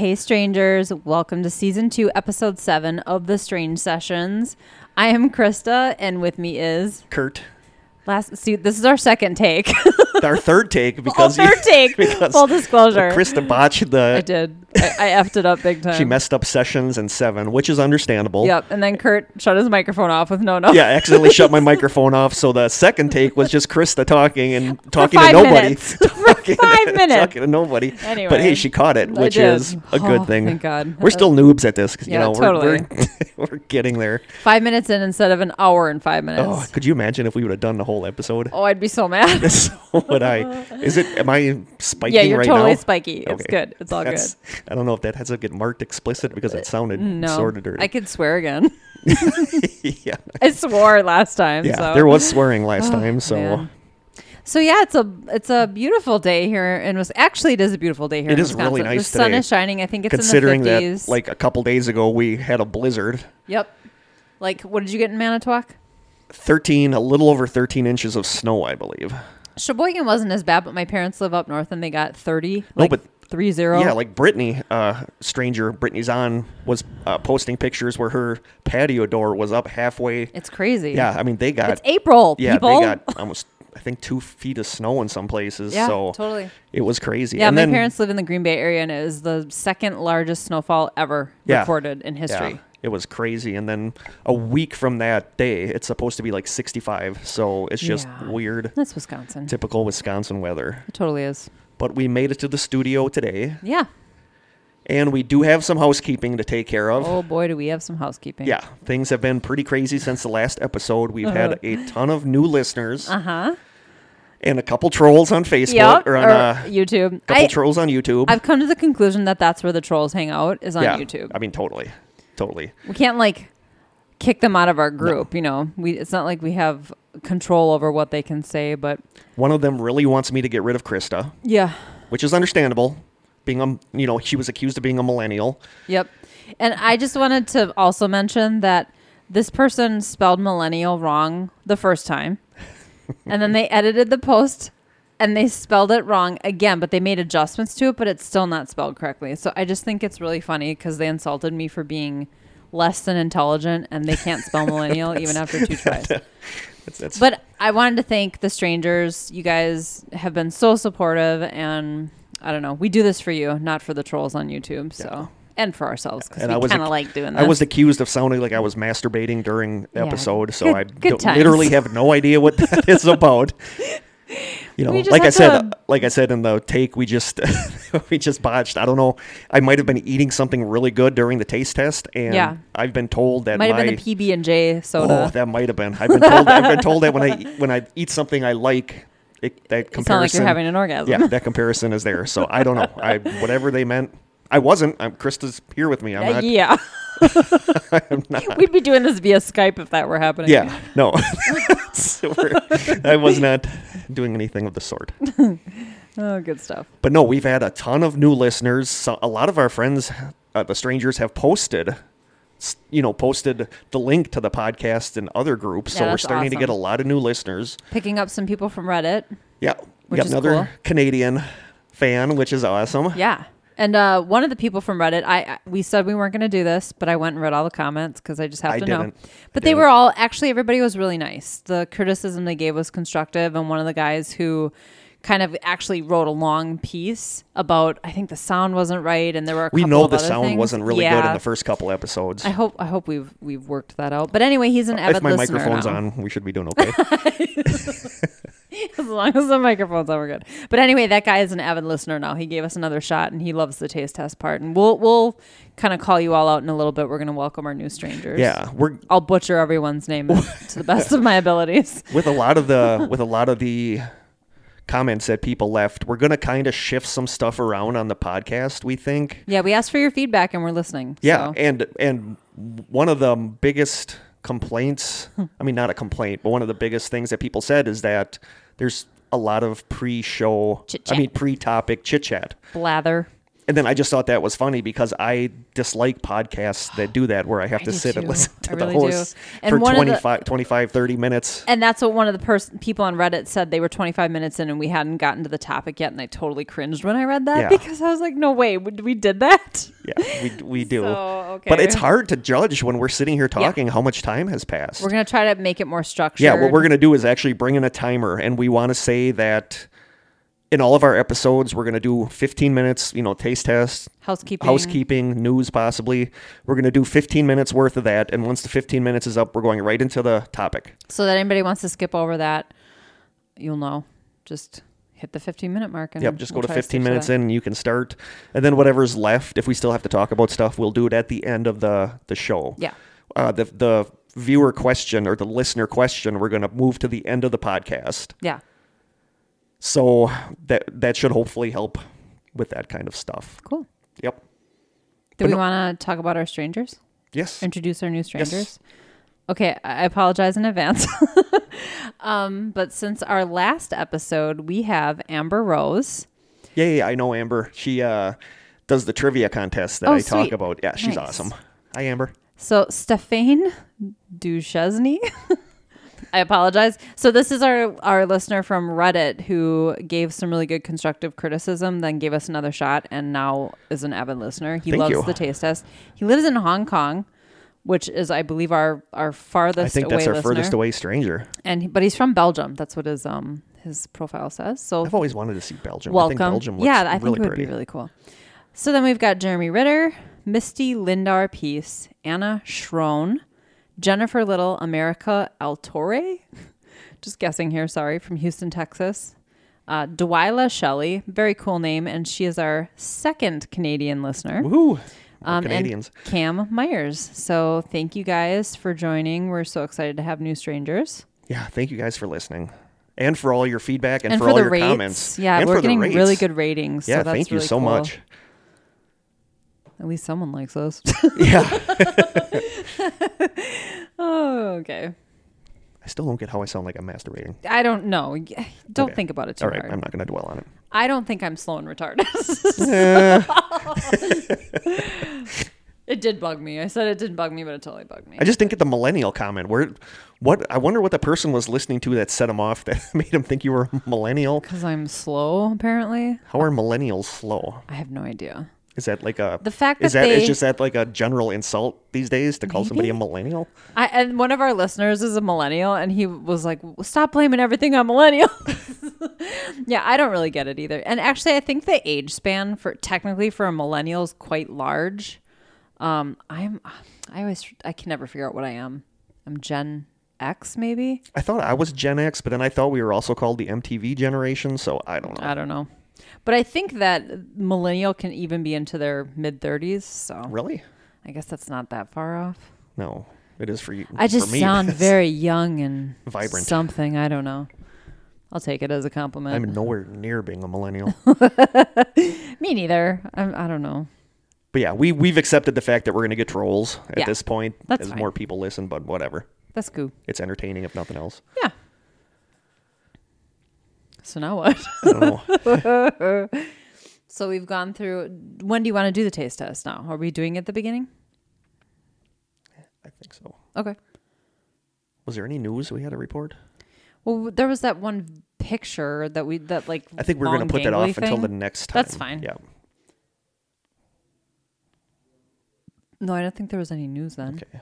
Hey, strangers. Welcome to season two, episode seven of The Strange Sessions. I am Krista, and with me is Kurt. Last. See, this is our second take. Our third take because third take. because Full disclosure. Krista botched the. I did. I, I effed it up big time. She messed up sessions and seven, which is understandable. Yep. And then Kurt shut his microphone off with no no. Yeah, I accidentally shut my microphone off, so the second take was just Krista talking and talking five to nobody. minutes. For five minutes. talking to nobody. Anyway. but hey, she caught it, I which did. is a good Oh, thing. thank God. We're still uh, noobs at this. 'cause, Yeah, you know, we're, totally. we're, we're getting there. Five minutes in instead of an hour and five oh, minutes. Oh, could you imagine if we would have done the whole episode? Oh, I'd be so mad. so would I. Is it? Am I spiking yeah, you're right totally now? spiky. It's Okay. good. It's all That's- good. I don't know if that has to get marked explicit because it sounded No, sort of dirty. I could swear again. yeah, I swore last time. yeah. so. There was swearing last oh, time, so man. So yeah, it's a it's a beautiful day here and was Actually, it is a beautiful day here. It is really nice The sun today, is shining. I think it's considering in the that 50s. like a couple days ago we had a blizzard, yep. Like, what did you get in Manitowoc? thirteen, a little over thirteen inches of snow, I believe. Sheboygan wasn't as bad, but my parents live up north and they got thirty. No, Like but- three zero. Yeah, like Brittany, uh, stranger Brittany's on was uh, posting pictures where her patio door was up halfway. it's crazy. Yeah, I mean they got it's April. yeah people. they got almost I think two feet of snow in some places. yeah, so totally. it was crazy. Yeah, and my then, parents live in the Green Bay area, and it is the second largest snowfall ever Yeah. recorded in history. Yeah, it was crazy. And then a week from that day, it's supposed to be like 65. So it's just Yeah. weird, That's Wisconsin. typical Wisconsin weather. It totally is. But we made it to the studio today, Yeah. and we do have some housekeeping to take care of. Oh boy, do we have some housekeeping. Yeah, things have been pretty crazy since the last episode. We've had a ton of new listeners Uh huh. and a couple trolls on Facebook Yep. or on or uh, YouTube. A couple I, trolls on YouTube. I've come to the conclusion that that's where the trolls hang out is on yeah, YouTube. I mean, totally, totally. we can't like kick them out of our group. You know, we it's not like we have control over what they can say, but One of them really wants me to get rid of Krista, yeah. which is understandable. Being a, you know, she was accused of being a millennial. Yep. And I just wanted to also mention that this person spelled millennial wrong the first time. and then they edited the post and they spelled it wrong again, but they made adjustments to it, but it's still not spelled correctly. So I just think it's really funny because they insulted me for being less than intelligent and they can't spell millennial even after two tries. That's But I wanted to thank the strangers. You guys have been so supportive, and I don't know. We do this for you, not for the trolls on YouTube. So and for ourselves because we was kind of ac- like doing this. I was accused of sounding like I was masturbating during Yeah. episode, so Good- I good literally have no idea what that is about. You know, like I said, to- uh, like I said in the take, we just we just botched. I don't know. I might have been eating something really good during the taste test, and Yeah. I've been told that might my have been the PB and J soda. oh, that might have been. I've been told. I've been told that when I when I eat something I like, it, that you sound comparison. like you're having an orgasm. yeah, that comparison is there. So I don't know. I whatever they meant. I wasn't. I'm, Krista's here with me. I'm Uh, not. yeah. I'm not. We'd be doing this via Skype if that were happening. Yeah, no. So we're- I was not doing anything of the sort. Oh, good stuff. But no, we've had a ton of new listeners. So a lot of our friends, uh, the strangers, have posted, s- you know, posted the link to the podcast in other groups. Yeah, so we're that's starting to get a lot of new listeners. Picking up some people from Reddit. Yeah, we Which got is another cool. Canadian fan, which is awesome. Yeah. And uh, one of the people from Reddit, I I- we said we weren't going to do this, but I went and read all the comments because I just have I to know. But they were all actually everybody was really nice. The criticism they gave was constructive, and one of the guys who kind of actually wrote a long piece about I think the sound wasn't right, and there were a We know the sound things. wasn't really good in the first couple episodes. I hope I hope we've we've worked that out. But anyway, he's an avid if my microphone's now. on, we should be doing okay. as long as the microphone's on, we're good. But anyway, that guy is an avid listener now. He gave us another shot, and he loves the taste test part. And we'll we'll kind of call you all out in a little bit. We're going to welcome our new strangers. yeah, we're I'll butcher everyone's name to the best of my abilities. with a lot of the with a lot of the comments that people left. We're gonna kind of shift some stuff around on the podcast. We think. Yeah, we asked for your feedback, and we're listening. Yeah, so. and and one of the biggest complaints, I mean not a complaint, but one of the biggest things that people said is that there's a lot of pre-show, I Chit-chat. mean pre-topic chit chat. Blather. And then I just thought that was funny because I dislike podcasts that do that where I have I to sit and too. listen I to the really do. hosts And for one of the- 25, 25, 30 minutes. And that's what one of the pers- people on Reddit said. They were 25 minutes in and we hadn't gotten to the topic yet. And I totally cringed when I read that Yeah. because I was like, no way, we, we did that. Yeah, we, we do. So, okay. But it's hard to judge when we're sitting here talking how much time has passed. We're going to try to make it more structured. Yeah, what we're going to do is actually bring in a timer, and we want to say that in all of our episodes, we're going to do 15 minutes, you know, taste test, Housekeeping. housekeeping, news possibly. We're going to do 15 minutes worth of that, and once the 15 minutes is up, we're going right into the topic. So that anybody wants to skip over that, you'll know. Just hit the 15 minute mark. And Yep, just we'll go to 15 minutes that. in, and you can start, and then whatever's left, if we still have to talk about stuff, we'll do it at the end of the the show. Yeah. Uh, the the viewer question or the listener question, we're going to move to the end of the podcast. Yeah. So that that should hopefully help with that kind of stuff. Cool. Yep. Do But we no- want to talk about our strangers? Yes. Introduce our new strangers? Okay, I apologize in advance. um, but since our last episode, we have Amber Rose. Yeah, yeah, I know Amber. She uh does the trivia contest that Oh, I talk about. Yeah, she's Nice. awesome. Hi Amber. So Stephane Duchesne. I apologize. So this is our our listener from Reddit who gave some really good constructive criticism, then gave us another shot, and now is an avid listener. He Thank loves you. the taste test. He lives in Hong Kong, which is, I believe, our our farthest I think away that's our listener. furthest away stranger. And but he's from Belgium. That's what his um his profile says. So I've always wanted to see Belgium. I welcome. think Belgium looks yeah, I think really it would pretty. be really cool. So then we've got Jeremy Ritter, Misty Lindar Peace, Anna Schroen, Jennifer Little, America Altore. Just guessing here, sorry, from Houston, Texas. Uh, Dwyla Shelley, very cool name, and she is our second Canadian listener. Woohoo. Um, Canadians. Cam Myers. So thank you guys for joining. We're so excited to have new strangers. Yeah, thank you guys for listening. And for all your feedback and, And for, for all your rates. comments. Yeah, and we're getting really good ratings. Yeah, so that's thank you really so cool. much. At least someone likes us. Yeah. oh, okay. I still don't get how I sound like I'm masturbating. I don't know. Don't Okay. think about it too All right, hard. I'm not going to dwell on it. I don't think I'm slow and retarded. Eh. it did bug me. I said it didn't bug me, but it totally bugged me. I just didn't get the millennial comment. Where, what? I wonder what the person was listening to that set him off. That made him think you were a millennial. Because I'm slow, apparently. How are millennials slow? I have no idea. Is that like a The fact is that that they- is just that like a general insult these days to call somebody a millennial? I and one of our listeners is a millennial, and he was like, "Stop blaming everything on millennials." yeah, I don't really get it either. And actually, I think the age span for technically for a millennial is quite large. Um, I'm, I always, I can never figure out what I am. I'm Gen X, maybe. I thought I was Gen X, but then I thought we were also called the MTV generation. So I don't know. I don't know. But I think that millennial can even be into their mid 30s. So really? I guess that's not that far off. No, it is for you. I just for me, sound very young and Vibrant. Something. I don't know. I'll take it as a compliment. I'm nowhere near being a millennial. Me neither. I'm, I don't know. but yeah, we we've accepted the fact that we're going to get trolls at Yeah, this point that's as fine. more people listen. But whatever, That's cool. it's entertaining if nothing else. Yeah. So now what? I don't know. so we've gone through. When do you want to do the taste test now? Are we doing it at the beginning? I think so. Okay. Was there any news we had to report? Well, there was that one picture that we that like. I think we're going to put that gangly off until the next time. That's fine. Yeah. No, I don't think there was any news then. Okay.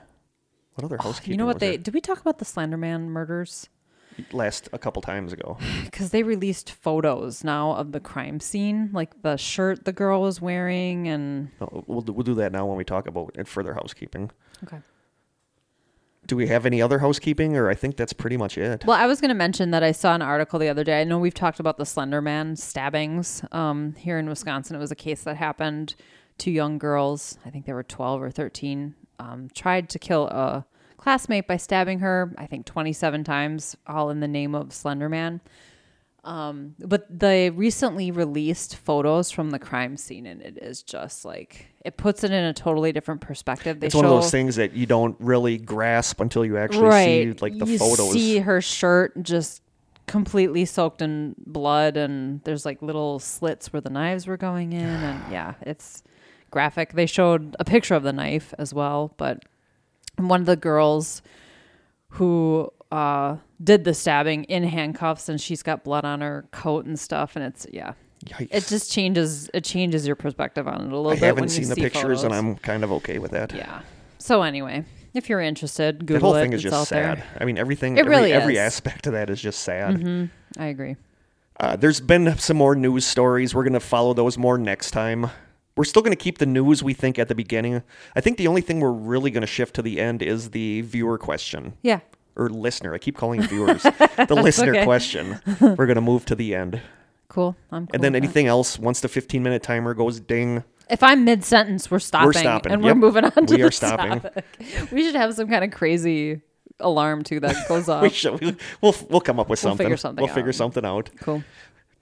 What other housekeeping? You know what was they there? did? We talk about the Slenderman murders last a couple times ago. because they released photos now of the crime scene, like the shirt the girl was wearing, and No, we'll do, we'll do that now when we talk about it further housekeeping. okay. Do we have any other housekeeping, or I think that's pretty much it? Well, I was going to mention that I saw an article the other day. I know we've talked about the Slender Man stabbings um, here in Wisconsin. It was a case that happened. Two young girls, I think they were 12 or 13, um, tried to kill a classmate by stabbing her, I think 27 times, all in the name of Slender Man. Um, but they recently released photos from the crime scene, and it is just like it puts it in a totally different perspective. They it's show one of those things that you don't really grasp until you actually see like the you photos. see her shirt just completely soaked in blood and there's like little slits where the knives were going in and yeah, it's graphic. They showed a picture of the knife as well, but one of the girls who uh did the stabbing in handcuffs and she's got blood on her coat and stuff and it's yeah. Yikes. It just changes it changes your perspective on it a little I bit. haven't when seen you the see pictures, and. I'm kind of okay with that. Yeah. So anyway, if you're interested, Google That whole it. thing is it's just sad. there. I mean, everything. It every, really every is. aspect of that is just sad. I agree. Uh, there's been some more news stories. We're going to follow those more next time. We're still going to keep the news, we think, at the beginning. I think the only thing we're really going to shift to the end is the viewer question. Yeah. Or listener. I keep calling viewers. the listener okay. question. We're going to move to the end. Cool. I'm cool And then with that. anything else, once the 15 minute timer goes ding, If I'm mid sentence, we're stopping. We're stopping. And Yep. we're moving on to We are the stopping. topic. We should have some kind of crazy alarm too that goes off. we should, we, we'll, we'll come up with We'll something. figure something We'll figure something out. cool.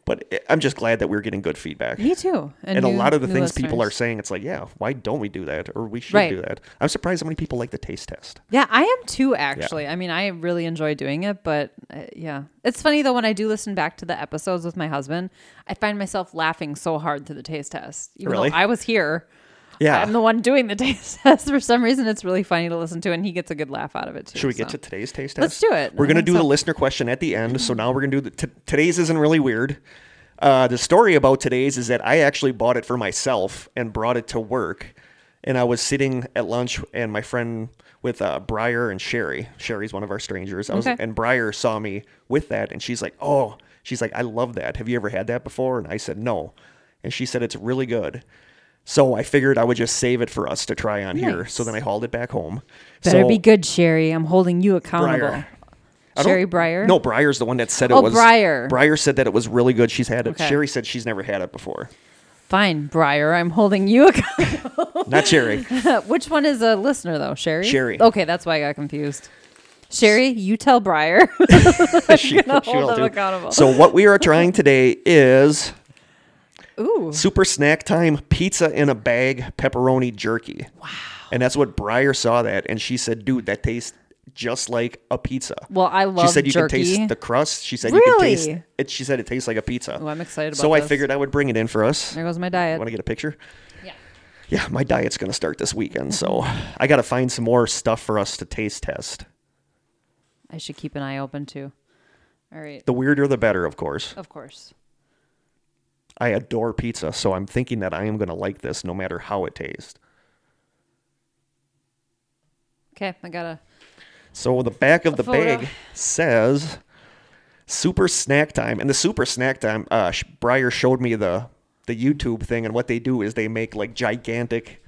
But I'm just glad that we're getting good feedback. Me too. and a new- lot of the things people are saying, it's like, yeah, why don't we do that? Or we should Right. do that. I'm surprised how many people like the taste test. Yeah, I am too. Actually, I mean, I really enjoy doing it, but uh, yeah, it's funny though when I do listen back to the episodes with my husband, I find myself laughing so hard through the taste test. Even Really? though I was here, Yeah. I'm the one doing the taste test. For some reason, it's really funny to listen to, and he gets a good laugh out of it too. Should we get to today's taste test? Let's do it. We're going to do the listener question at the end. So now we're going to do the. T- today's isn't really weird. Uh, the story about today's is that I actually bought it for myself and brought it to work. And I was sitting at lunch, and my friend with uh, Briar and Sherry. Sherry's one of our strangers. I was, Okay. and Briar saw me with that, and she's like, "Oh, she's like, I love that. Have you ever had that before?" And I said, "No," and she said it's really good. So I figured I would just save it for us to try on here. So then I hauled it back home. Better so, be good, Sherry. I'm holding you accountable. Briar. Sherry Breyer. No, Briar's the one that said it Oh, was. Briar. Briar said that it was really good. She's had it. Okay. Sherry said she's never had it before. Fine, Briar. I'm holding you accountable. Not Sherry. Which one is a listener though? Sherry. Sherry. Okay, that's why I got confused. Sherry, you tell Briar. she, hold accountable. So what we are trying today is Ooh. super snack time pizza in a bag pepperoni jerky. Wow. And that's what Briar saw that, and she said, "Dude, that tastes just like a pizza." Well, I love it. she said you jerky. can taste the crust. She said you can taste Really? it. She said it tastes like a pizza. Oh, I'm excited about so I this. figured I would bring it in for us. There goes my diet. Want to get a picture? Yeah. Yeah, my diet's going to start this weekend, so I got to find some more stuff for us to taste test. I should keep an eye open too. All right. The weirder, the better, of course. Of course. I adore pizza, so I'm thinking that I am going to like this no matter how it tastes. Okay, I gotta. So the back of the photo. bag says super snack time, and the super snack time. Uh, Briar showed me the the YouTube thing, and what they do is they make like gigantic,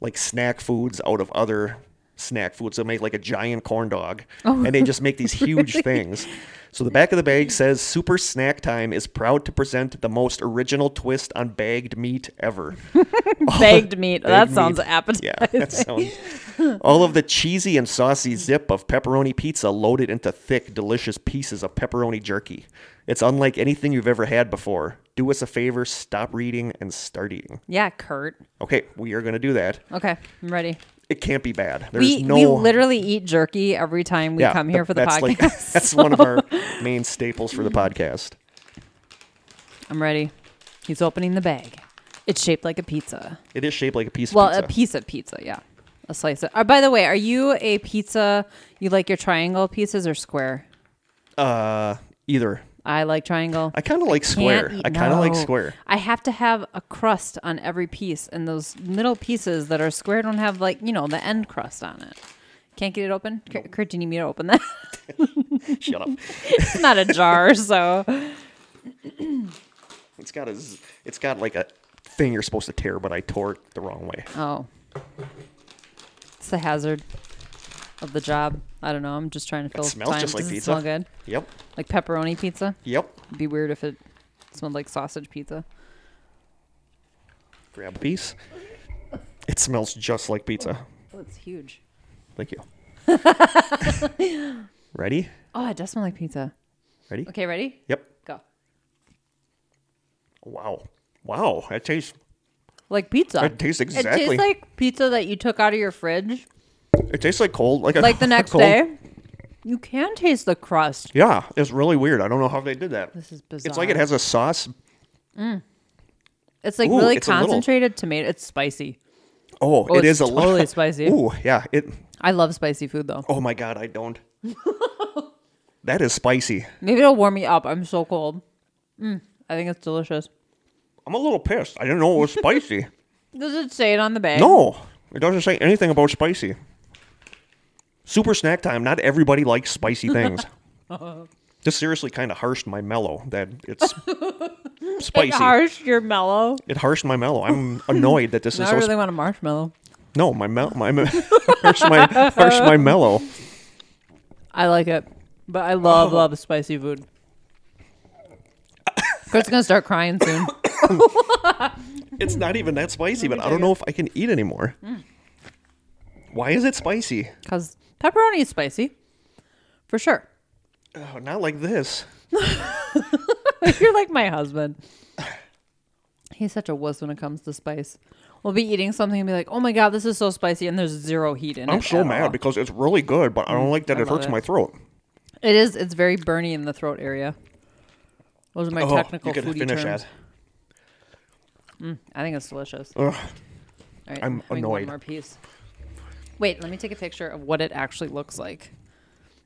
like snack foods out of other snack foods. They make like a giant corn dog, Oh, and they just make these huge things. So the back of the bag says Super Snack Time is proud to present the most original twist on bagged meat ever. Bagged meat. that Bagged sounds appetizing. Yeah, that sounds. All of the cheesy and saucy zip of pepperoni pizza loaded into thick, delicious pieces of pepperoni jerky. It's unlike anything you've ever had before. Do us a favor, stop reading and start eating. Yeah, Kurt. Okay, we are going to do that. Okay, I'm ready. It can't be bad. There's We no. we literally eat jerky every time we yeah, come here for the that's podcast. like- that's one of our main staples for the podcast. I'm ready. He's opening the bag. It's shaped like a pizza. It is shaped like a piece of pizza. Well, pizza. a piece of pizza, yeah. A slice of. Uh, by the way, are you a pizza? You like your triangle pizzas or square? uh, either. I like triangle. I kind of like square. eat- I kind of like square. I have to have a crust on every piece, and those middle pieces that are square don't have like you know the end crust on it. Can't get it open. Kurt, Kurt, do you need me to open that? Shut up. it's not a jar, so It's got a. It's got like a thing you're supposed to tear, but I tore it the wrong way. oh, it's the hazard of the job. I don't know. I'm just trying to fill it smells time. just like Does it pizza. smell good? Yep. Like pepperoni pizza. Yep. It'd be weird if it smelled like sausage pizza. Grab a piece. It smells just like pizza. Oh, it's huge. Thank you. Ready? Oh, it does smell like pizza. Ready? Okay, ready? Yep. Go. Wow. Wow. That tastes. Like pizza. It tastes exactly. It tastes like pizza that you took out of your fridge, it tastes like cold. Like a like the next cold- day. You can taste the crust. Yeah, it's really weird. I don't know how they did that. This is bizarre. It's like it has a sauce. It's like Ooh, really it's a little- concentrated tomato. It's spicy. Oh, Oh, it it's is a totally little spicy. Ooh, yeah. It. I love spicy food though. Oh my god, I don't. that is spicy. Maybe it'll warm me up. I'm so cold. Mm, I think it's delicious. I'm a little pissed. I didn't know it was spicy. Does it say it on the bag? No, it doesn't say anything about spicy. Super snack time. Not everybody likes spicy things. this seriously kind of harshed my mellow. That it's spicy. It harsh, you're mellow. It harshed my mellow. I'm annoyed that this is so spicy. I so. really sp- want a marshmallow. no, my mel, my harshed my harshed my mellow. I like it, but I love love spicy food. Kurt's gonna start crying soon. It's not even that spicy, but I don't know if I can eat anymore. Mm. Why is it spicy? Because pepperoni is spicy. For sure. Oh, not like this. You're like my husband. He's such a wuss when it comes to spice. We'll be eating something and be like, oh my God, this is so spicy. And there's zero heat in it. I'm so at mad all. because it's really good, but I don't mm, like that I it love hurts it. my throat. It is. It's very burny in the throat area. Those are my Oh, technical you could foodie finish terms. that. Mm, I think it's delicious. Ugh. All right, I'm having One annoyed. more piece. Wait, let me take a picture of what it actually looks like.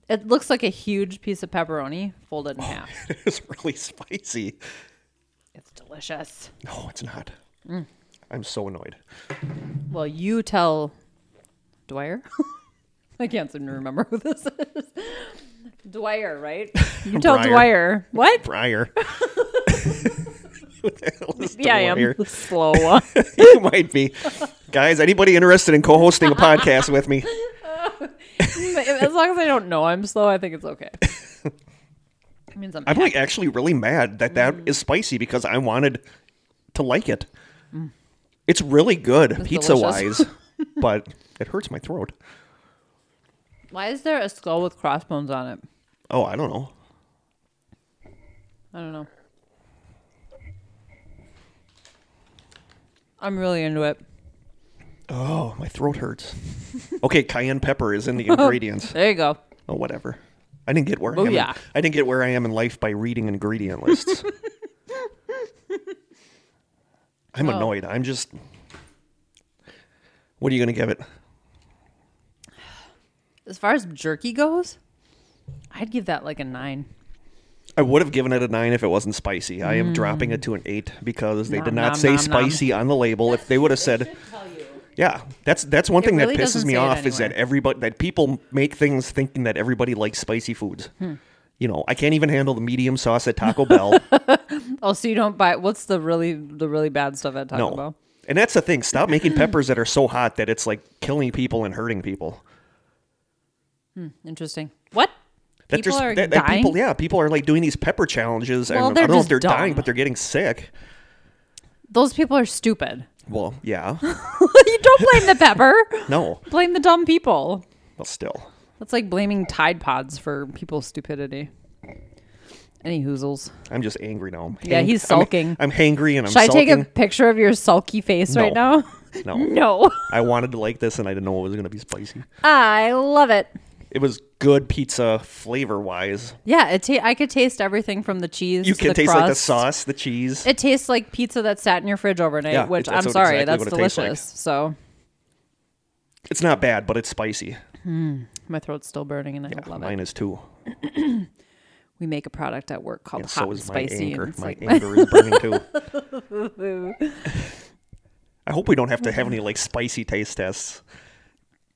It looks like a huge piece of pepperoni folded in half. it's really spicy. It's delicious. No, it's not. Mm. I'm so annoyed. Well, you tell Dwyer. I can't seem to remember who this is. Dwyer, right? You tell Dwyer. What? Briar. What the hell is Yeah, I am Dwyer? the slow one. you might be. Guys, anybody interested in co-hosting a podcast with me? as long as I don't know I'm slow, I think it's okay. It means I'm, I'm like actually really mad that that Mm. is spicy because I wanted to like it. It's really good pizza wise, but it hurts my throat. Why is there a skull with crossbones on it? Oh, I don't know. I don't know. I'm really into it. Oh, my throat hurts. Okay, cayenne pepper is in the ingredients. There you go. Oh, whatever. I didn't get where I am. in- Booyah. I didn't get where I am in life by reading ingredient lists. I'm Oh. annoyed. I'm just. What are you gonna give it? As far as jerky goes, I'd give that like a nine. I would have given it a nine if it wasn't spicy. I am dropping it to an eight because they Nom, did not nom, say nom, nom. spicy on the label. If they would have said, yeah, that's that's one It thing really that pisses doesn't me say it off is that anywhere. everybody that people make things thinking that everybody likes spicy foods. Hmm. You know, I can't even handle the medium sauce at Taco Bell. Oh, so you don't buy what's the really the really bad stuff at Taco no, Bell? and that's the thing. Stop making peppers that are so hot that it's like killing people and hurting people. Interesting. What? That people just- are that, that dying. people, yeah, people are like doing these pepper challenges. Well, and I don't know if they're dying, but they're getting sick. Those people are stupid. Well, yeah, you don't blame the pepper. no, Blame the dumb people. well, still. That's like blaming Tide Pods for people's stupidity. Any hoozles. I'm just angry now. I'm Yeah, he's I'm- sulking. I'm, hangry and I'm sulking. Should I sulking. take a picture of your sulky face right now? No, No. I wanted to like this and I didn't know it was going to be spicy. I love it. It was good pizza flavor wise. Yeah, it ta- I could taste everything from the cheese. You to can the taste like the sauce, the cheese. It tastes like pizza that sat in your fridge overnight, Yeah, which that's I'm what- sorry, exactly that's what it tastes like. delicious. So it's not bad, but it's spicy. Hmm, my throat's still burning, and I love mine is too. We make a product at work called And Hot so and is my Spicy. and anger. it's My like- anger is burning too. I hope we don't have to have any like spicy taste tests.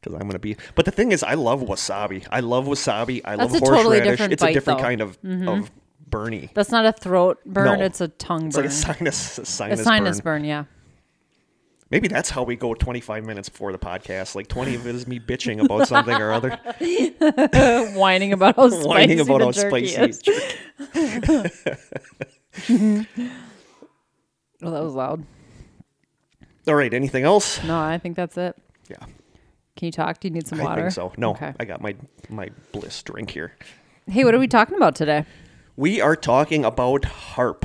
Because I'm gonna be, but the thing is, I love wasabi. I love wasabi. I That's love a totally horseradish. different it's a bite, different though. Mm-hmm. kind of of burny. That's not a throat burn; No. it's a tongue It's burn. like a sinus, a a sinus, sinus burn. burn. Yeah. Maybe that's how we go 25 minutes before the podcast. Like 20 of it is me bitching about something or other, Whining about how spicy whining about the how jerky spicy. is. Oh, that was loud. All right, anything else? No, I think that's it. Yeah, Can you talk? Do you need some water? I think so. No, Okay. I got my my bliss drink here. Hey, what are we talking about today? We are talking about harp.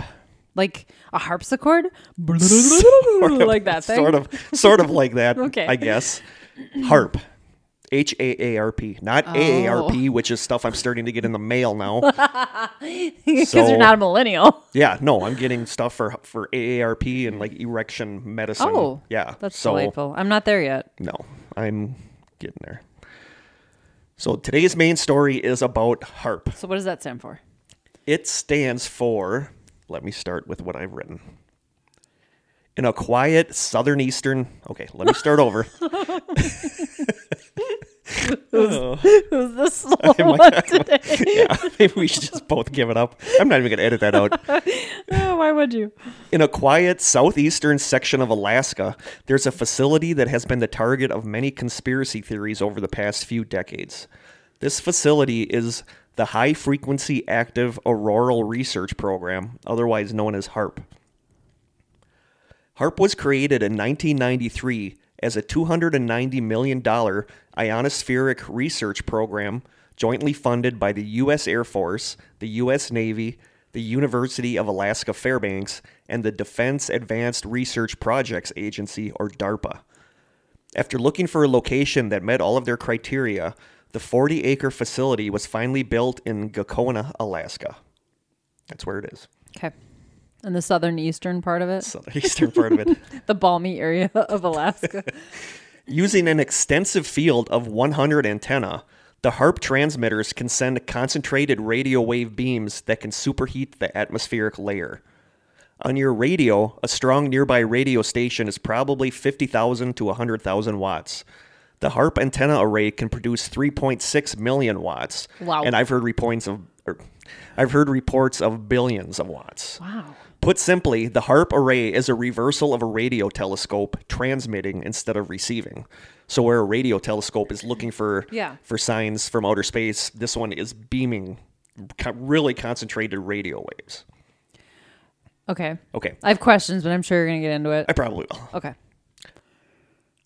Like a harpsichord? Sort of- like that thing? Sort of, sort of like that. Okay. I guess. Harp. H A A R P, not Oh. AARP, which is stuff I'm starting to get in the mail now. Because So- you're not a millennial. yeah, no, I'm getting stuff for for AARP and like erection medicine. Oh, yeah, That's so delightful. I'm not there yet. no, I'm getting there. So today's main story is about HAARP. So what does that stand for? It stands for, let me start with what I've written. In a quiet southern eastern, okay, let me start over. Oh, Who's the slow one today? yeah, maybe we should just both give it up. I'm not even going to edit that out. Oh, why would you? In a quiet southeastern section of Alaska, there's a facility that has been the target of many conspiracy theories over the past few decades. This facility is the High Frequency Active Auroral Research Program, otherwise known as HAARP. HAARP was created in 1993 as a $290 million ionospheric research program jointly funded by the U.S. Air Force, the U.S. Navy, the University of Alaska Fairbanks, and the Defense Advanced Research Projects Agency, or DARPA. After looking for a location that met all of their criteria, the 40 acre facility was finally built in Gakona, Alaska. That's where it is. Okay. And the southern eastern part of it, So the eastern part of it. the balmy area of Alaska. Using an extensive field of 100 antenna, the HAARP transmitters can send concentrated radio wave beams that can superheat the atmospheric layer. On your radio, a strong nearby radio station is probably 50,000 to 100,000 watts. The HAARP antenna array can produce 3.6 million watts. Wow. And I've heard reports of or, I've heard reports of billions of watts. wow. Put simply, the HAARP array is a reversal of a radio telescope transmitting instead of receiving. So where a radio telescope is looking for Yeah. for signs from outer space, this one is beaming really concentrated radio waves. Okay. Okay, I have questions, but I'm sure you're going to get into it. I probably will. Okay.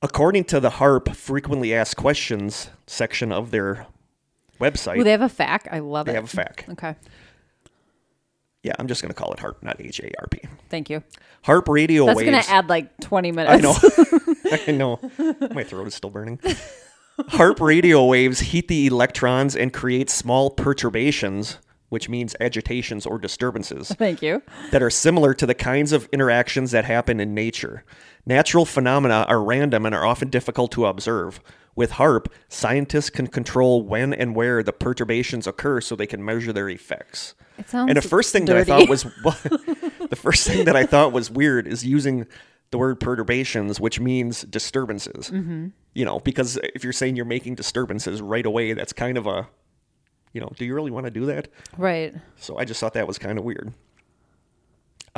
According to the HAARP frequently asked questions section of their website, Ooh, they have a fact. I love they it. They have a fact. Okay. Yeah, I'm just going to call it HAARP, not H A R P. Thank you. HAARP radio waves That's waves. going to add like 20 minutes. I know. I know. My throat is still burning. HAARP radio waves heat the electrons and create small perturbations, which means agitations or disturbances, Thank you. that are similar to the kinds of interactions that happen in nature. Natural phenomena are random and are often difficult to observe. With HAARP, scientists can control when and where the perturbations occur so they can measure their effects. It sounds And the first thing dirty. that I thought was the first thing that I thought was weird is using the word perturbations, which means disturbances. Mm-hmm. You know, because if you're saying you're making disturbances right away, that's kind of a, you know, do you really want to do that? Right. So I just thought that was kind of weird.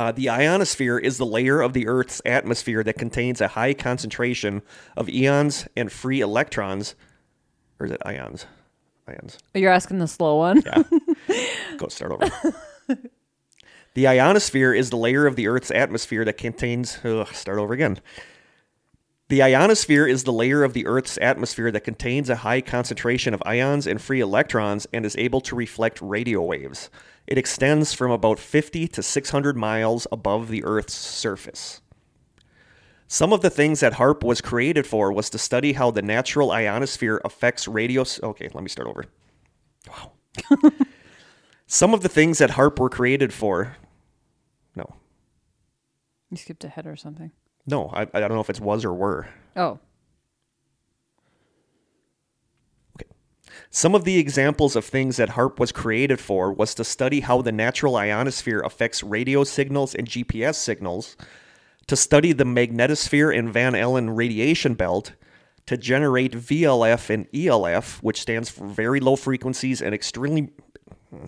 Uh, the ionosphere is the layer of the Earth's atmosphere that contains a high concentration of ions and free electrons. Or is it ions? Ions. You're asking the slow one. Yeah. Go start over. the ionosphere is the layer of the Earth's atmosphere that contains. Ugh, start over again. The ionosphere is the layer of the Earth's atmosphere that contains a high concentration of ions and free electrons and is able to reflect radio waves. It extends from about 50 to 600 miles above the Earth's surface. Some of the things that HAARP was created for was to study how the natural ionosphere affects radio. Okay, let me start over. Wow. Some of the things that HAARP were created for. No, You skipped ahead or something. No, I, I don't know if it's was or were. Oh. Okay. Some of the examples of things that HAARP was created for was to study how the natural ionosphere affects radio signals and GPS signals, to study the magnetosphere and Van Allen radiation belt, to generate VLF and ELF, which stands for very low frequencies and extremely hmm,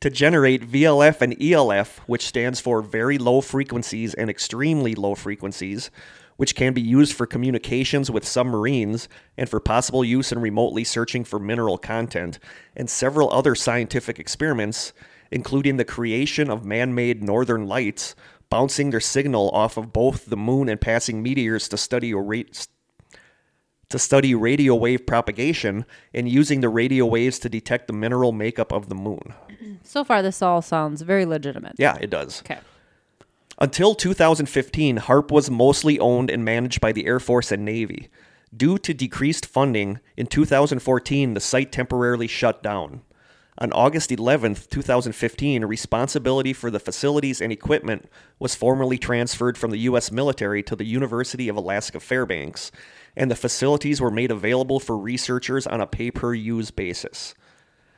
to generate VLF and ELF, which stands for very low frequencies and extremely low frequencies, which can be used for communications with submarines and for possible use in remotely searching for mineral content, and several other scientific experiments, including the creation of man made northern lights, bouncing their signal off of both the moon and passing meteors to study rate to study radio wave propagation and using the radio waves to detect the mineral makeup of the moon. So far, this all sounds very legitimate. Yeah, it does. Okay. Until 2015, HAARP was mostly owned and managed by the Air Force and Navy. Due to decreased funding, in 2014, the site temporarily shut down. On August 11th, 2015, responsibility for the facilities and equipment was formally transferred from the U.S. military to the University of Alaska Fairbanks, and the facilities were made available for researchers on a pay per use basis.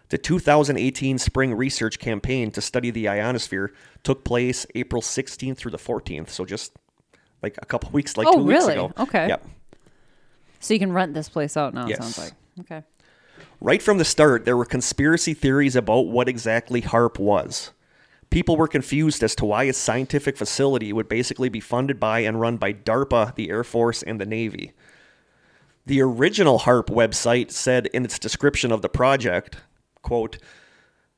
The 2018 spring research campaign to study the ionosphere took place April 16th through the 14th, so just like a couple weeks, like Oh, two weeks really? ago. Okay. Yep. So you can rent this place out now. It Yes. sounds like okay. Right from the start, there were conspiracy theories about what exactly HAARP was. People were confused as to why a scientific facility would basically be funded by and run by DARPA, the Air Force, and the Navy. The original HAARP website said in its description of the project, quote,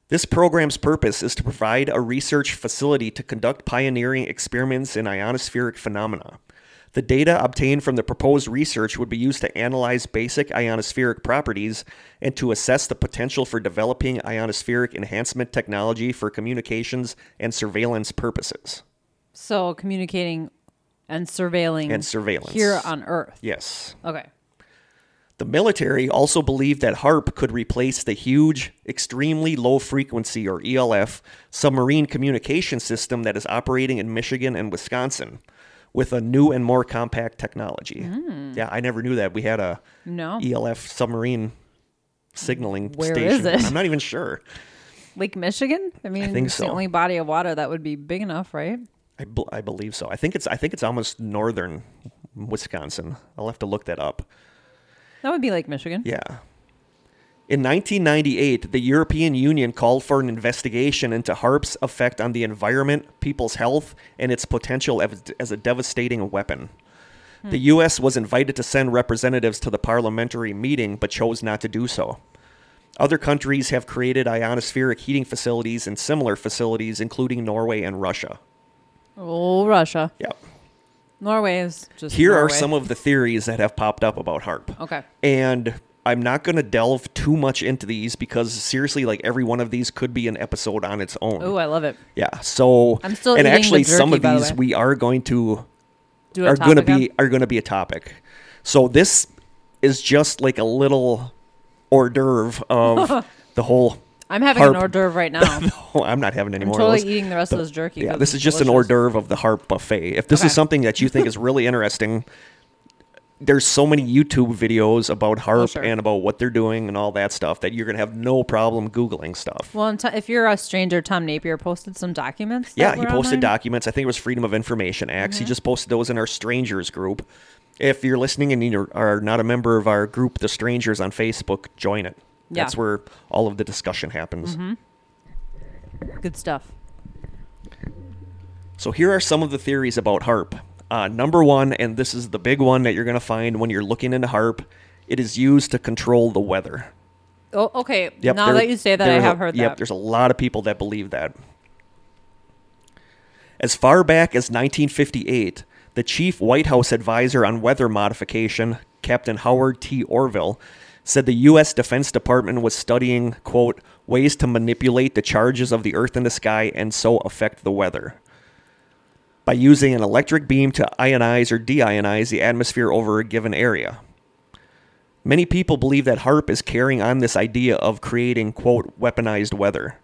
this program's purpose is to provide a research facility to conduct pioneering experiments in ionospheric phenomena. The data obtained from the proposed research would be used to analyze basic ionospheric properties and to assess the potential for developing ionospheric enhancement technology for communications and surveillance purposes. So communicating and surveilling And surveillance. here on Earth. Yes. Okay. The military also believed that HAARP could replace the huge, extremely low frequency, or ELF, submarine communication system that is operating in Michigan and Wisconsin with a new and more compact technology. Hmm. Yeah, I never knew that. We had a No. ELF submarine signaling Where station. is it? I'm not even sure. Lake Michigan? I mean, I think it's so. the only body of water that would be big enough, right? I, bel I believe so. I think it's I think it's almost northern Wisconsin. I'll have to look that up. That would be Lake Michigan. Yeah. In 1998, the European Union called for an investigation into HAARP's effect on the environment, people's health, and its potential as, as a devastating weapon. Hmm. The U.S. was invited to send representatives to the parliamentary meeting, but chose not to do so. Other countries have created ionospheric heating facilities and similar facilities, including Norway and Russia. Oh, Russia. Yep. Norway is just. Here Norway. are some of the theories that have popped up about HAARP. Okay. And I'm not going to delve too much into these because seriously, like every one of these could be an episode on its own. Oh, I love it. Yeah. So I'm still and actually some of by the these we are going to Do are going to be on- are going to be a topic. So this is just like a little hors d'oeuvre of the whole I'm having harp- an hors d'oeuvre right now. Oh, I'm not having any I'm more totally of those. eating the rest of this jerky. Yeah, this is just an hors delicious. d'oeuvre of the harp buffet. If this Okay. is something that you think is really interesting, there's so many YouTube videos about harp Oh, sure. and about what they're doing and all that stuff that you're gonna have no problem googling stuff. Well, and t- if you're a stranger, Tom Napier posted some documents. yeah, he posted online. documents. I think it was Freedom of Information Acts. Mm-hmm. He just posted those in our strangers group. If you're listening and you are not a member of our group, The Strangers on Facebook, join it. Yeah. That's where all of the discussion happens. Good stuff. So here are some of the theories about harp. Uh, number one, and this is the big one that you're going to find when you're looking into harp, it is used to control the weather. Oh, okay. Yep, now there- that you say that, I there's a- have heard that. Yep, there's a lot of people that believe that. As far back as 1958, the chief White House advisor on weather modification, Captain Howard T. Orville, said the U.S. Defense Department was studying, quote, ways to manipulate the charges of the Earth and the sky and so affect the weather. By using an electric beam to ionize or deionize the atmosphere over a given area. Many people believe that HAARP is carrying on this idea of creating, quote, weaponized weather.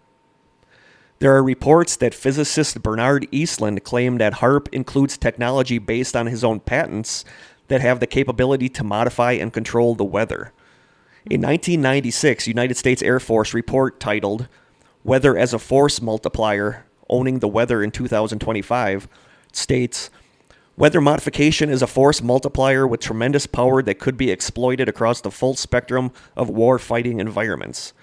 There are reports that physicist Bernard Eastlund claimed that HAARP includes technology based on his own patents that have the capability to modify and control the weather. A 1996 United States Air Force report titled Weather as a Force Multiplier Owning the Weather in 2025 states Weather modification is a force multiplier with tremendous power that could be exploited across the full spectrum of war fighting environments.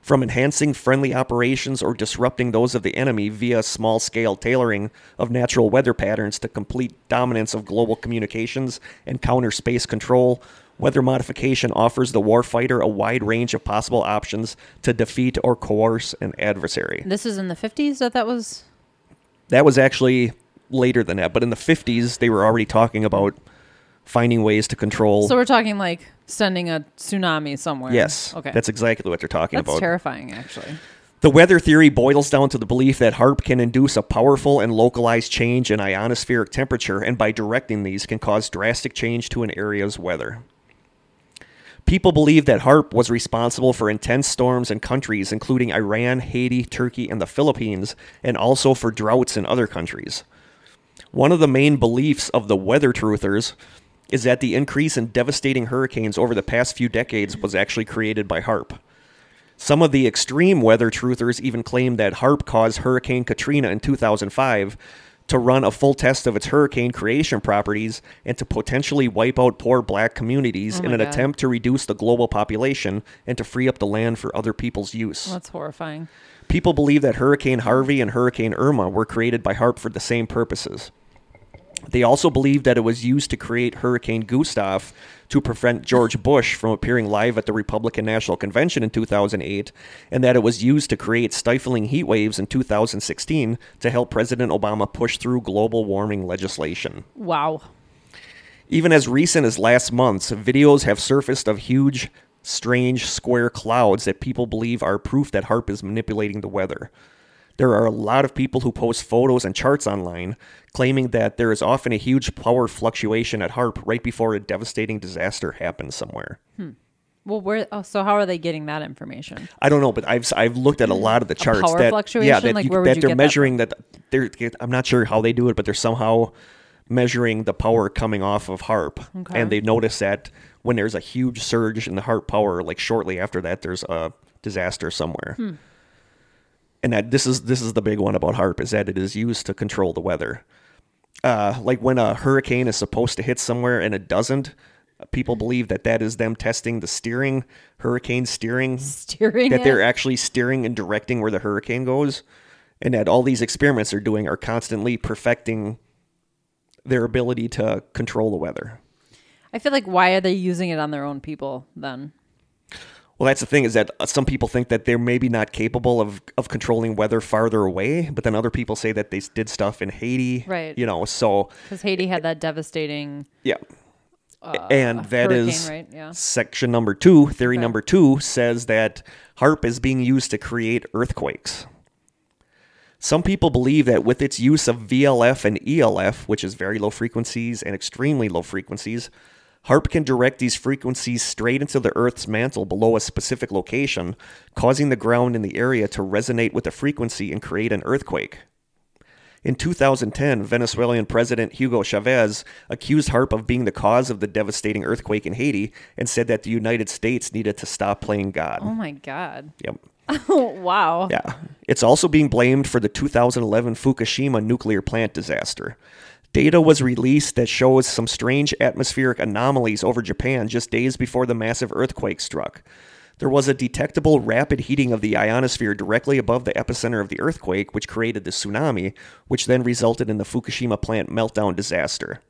From enhancing friendly operations or disrupting those of the enemy via small scale tailoring of natural weather patterns to complete dominance of global communications and counter space control, weather modification offers the warfighter a wide range of possible options to defeat or coerce an adversary. This is in the 50s that that was. That was actually later than that, but in the 50s, they were already talking about finding ways to control. So we're talking like sending a tsunami somewhere. yes, Okay. that's exactly what they're talking That's about. terrifying, actually. The weather theory boils down to the belief that HAARP can induce a powerful and localized change in ionospheric temperature, and by directing these, can cause drastic change to an area's weather. People believe that HAARP was responsible for intense storms in countries including Iran, Haiti, Turkey, and the Philippines, and also for droughts in other countries. One of the main beliefs of the weather truthers is that the increase in devastating hurricanes over the past few decades was actually created by HAARP. Some of the extreme weather truthers even claim that HAARP caused Hurricane Katrina in 2005 to run a full test of its hurricane creation properties and to potentially wipe out poor black communities Oh in an God. attempt to reduce the global population and to free up the land for other people's use. That's horrifying. People believe that Hurricane Harvey and Hurricane Irma were created by HAARP for the same purposes. They also believe that it was used to create Hurricane Gustav to prevent George Bush from appearing live at the Republican National Convention in 2008, and that it was used to create stifling heat waves in 2016 to help President Obama push through global warming legislation. Wow. Even as recent as last month, videos have surfaced of huge, strange square clouds that people believe are proof that HAARP is manipulating the weather. There are a lot of people who post photos and charts online claiming that there is often a huge power fluctuation at HAARP right before a devastating disaster happens somewhere. Well, where? Oh, so how are they getting that information? I don't know, but I've I've looked at a lot of the charts power that yeah that, Like, you, where that they're get that measuring that they're I'm not sure how they do it, but they're somehow measuring the power coming off of HAARP, Okay. and they notice that when there's a huge surge in the HAARP power, like shortly after that, there's a disaster somewhere. Hmm. And that this is this is the big one about HAARP is that it is used to control the weather. Uh, like when a hurricane is supposed to hit somewhere and it doesn't, people believe that that is them testing the steering, hurricane steering Steering that it? they're actually steering and directing where the hurricane goes, and that all these experiments they're doing are constantly perfecting their ability to control the weather. I feel like why are they using it on their own people then? Well, that's the thing is that uh, some people think that they're maybe not capable of, of controlling weather farther away, but then other people say that they did stuff in Haiti. Right. You know, so Because Haiti had that devastating. yeah. and that is Uh, right? Yeah. section number two. Theory Okay. number two says that HAARP is being used to create earthquakes. Some people believe that with its use of VLF and ELF, which is very low frequencies and extremely low frequencies, HAARP can direct these frequencies straight into the Earth's mantle below a specific location, causing the ground in the area to resonate with the frequency and create an earthquake. In 2010, Venezuelan President Hugo Chavez accused HAARP of being the cause of the devastating earthquake in Haiti and said that the United States needed to stop playing God. Oh my God. Yep. Oh, wow. Yeah. It's also being blamed for the 2011 Fukushima nuclear plant disaster. Data was released that shows some strange atmospheric anomalies over Japan just days before the massive earthquake struck. There was a detectable rapid heating of the ionosphere directly above the epicenter of the earthquake, which created the tsunami, which then resulted in the Fukushima plant meltdown disaster.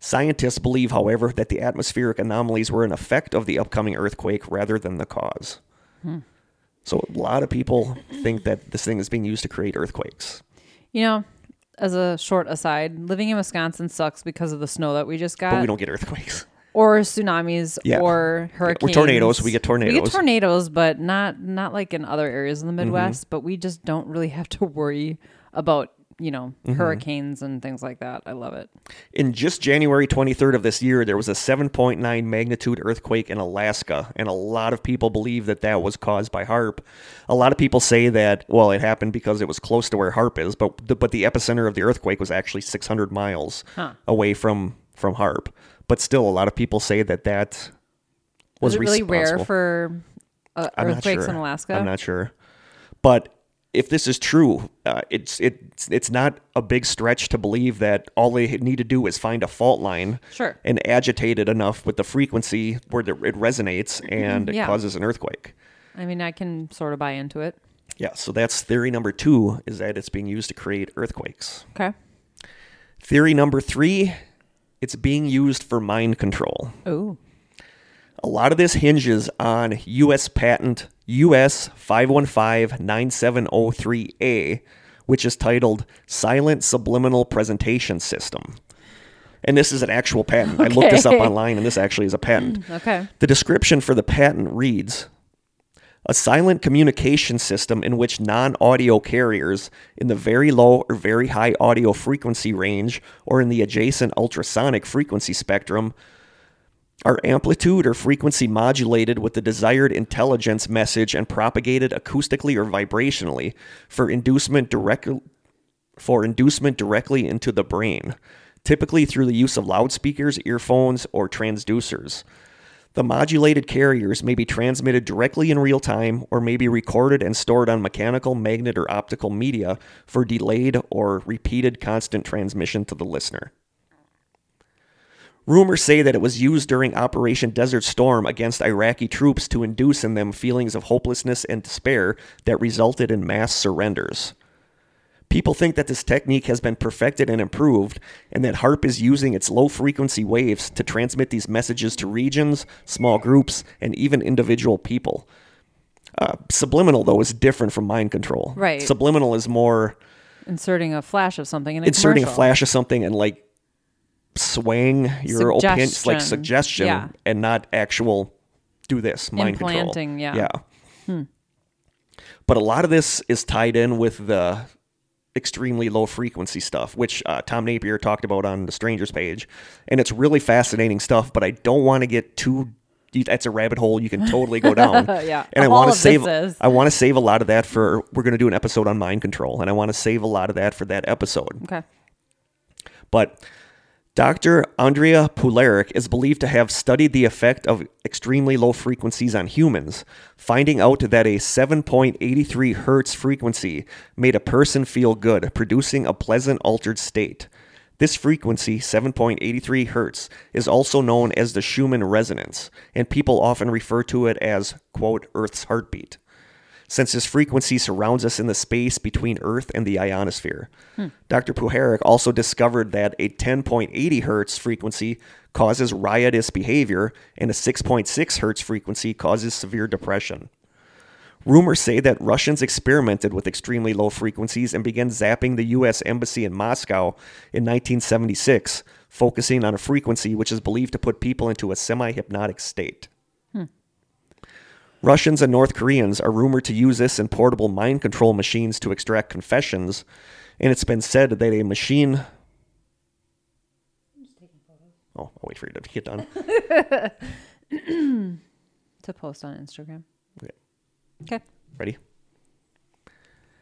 Scientists believe, however, that the atmospheric anomalies were an effect of the upcoming earthquake rather than the cause. Hmm. So a lot of people think that this thing is being used to create earthquakes. You know, as a short aside, living in Wisconsin sucks because of the snow that we just got. But we don't get earthquakes. or tsunamis Yeah. or hurricanes. Or tornadoes. We get tornadoes. We get tornadoes. but not not like in other areas in the Mm-hmm. Midwest. But we just don't really have to worry about you know Mm-hmm. hurricanes and things like that. I love it. In just January 23rd of this year, there was a 7.9 magnitude earthquake in Alaska, and a lot of people believe that that was caused by HAARP. A lot of people say that, well, it happened because it was close to where HAARP is, but the, but the epicenter of the earthquake was actually 600 miles Huh. away from, from HAARP. But still, a lot of people say that that was Is it really rare for uh, earthquakes sure. in Alaska? I'm not sure, but if this is true, uh, it's it's it's not a big stretch to believe that all they need to do is find a fault line, Sure. and agitate it enough with the frequency where the, it resonates and it causes an earthquake. I mean, I can sort of buy into it. Yeah, so that's theory number two is that it's being used to create earthquakes. Okay. Theory number three, it's being used for mind control. Oh. A lot of this hinges on U.S. patent US 5159703A, which is titled Silent Subliminal Presentation System. And this is an actual patent. I looked this up online, and this actually is a patent. Hmm, okay. The description for the patent reads A silent communication system in which non audio carriers in the very low or very high audio frequency range or in the adjacent ultrasonic frequency spectrum are amplitude or frequency modulated with the desired intelligence message and propagated acoustically or vibrationally for inducement direct, for inducement directly into the brain, typically through the use of loudspeakers, earphones, or transducers. The modulated carriers may be transmitted directly in real time or may be recorded and stored on mechanical, magnet, or optical media for delayed or repeated constant transmission to the listener. Rumors say that it was used during Operation Desert Storm against Iraqi troops to induce in them feelings of hopelessness and despair that resulted in mass surrenders. People think that this technique has been perfected and improved, and that HAARP is using its low frequency waves to transmit these messages to regions, small groups, and even individual people. Uh, subliminal, though, is different from mind control. Right. Subliminal is more Inserting a flash of something in a inserting a flash of something and like swaying your opinions, like Suggestion. Yeah. and not actual do this mind control. Implanting, yeah. Yeah. But a lot of this is tied in with the extremely low frequency stuff, which uh, Tom Napier talked about on the Strangers page, and it's really fascinating stuff. But I don't want to get too. That's a rabbit hole you can totally go down. Yeah. and I want to save. I want to save a lot of that for. We're going to do an episode on mind control, and I want to save a lot of that for that episode. Okay. But Dr. Andrija Puharich is believed to have studied the effect of extremely low frequencies on humans, finding out that a 7.83 hertz frequency made a person feel good, producing a pleasant altered state. This frequency, 7.83 hertz, is also known as the Schumann resonance, and people often refer to it as, quote, Earth's heartbeat since this frequency surrounds us in the space between Earth and the ionosphere. Dr. Puharich also discovered that a 10.80 hertz frequency causes riotous behavior, and a 6.6 hertz frequency causes severe depression. Rumors say that Russians experimented with extremely low frequencies and began zapping the U.S. Embassy in Moscow in 1976, focusing on a frequency which is believed to put people into a semi hypnotic state. Russians and North Koreans are rumored to use this in portable mind control machines to extract confessions, and it's been said that a machine. Oh, I'll wait for you to get done. To post on Instagram. Okay. Okay. Ready?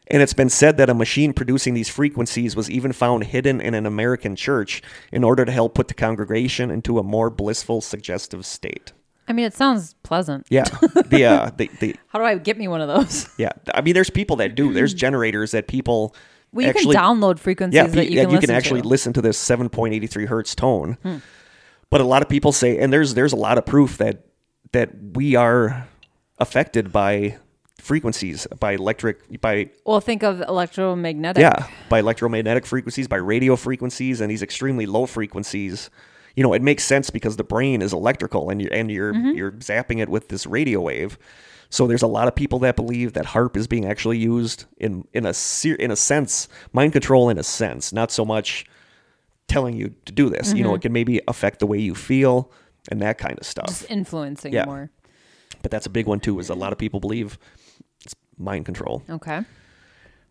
And it's been said that a machine producing these frequencies was even found hidden in an American church in order to help put the congregation into a more blissful, suggestive state. I mean, it sounds pleasant. Yeah, the uh, the, the How do I get me one of those? yeah. I mean, there's people that do. There's generators that people Well, you actually can download frequencies yeah, that you yeah, can, you can actually to. Hmm. listen to this 7.83 hertz tone. But a lot of people say, and there's there's a lot of proof that that we are affected by frequencies, by electric, by Well, think of electromagnetic. yeah, by electromagnetic frequencies, by radio frequencies, and these extremely low frequencies. You know, it makes sense because the brain is electrical, and you're and you're Mm-hmm. you're zapping it with this radio wave. So there's a lot of people that believe that HAARP is being actually used in in a ser- in a sense, mind control in a sense, not so much telling you to do this. Mm-hmm. You know, it can maybe affect the way you feel and that kind of stuff. Just influencing Yeah. more. But that's a big one too. Is a lot of people believe it's mind control. Okay.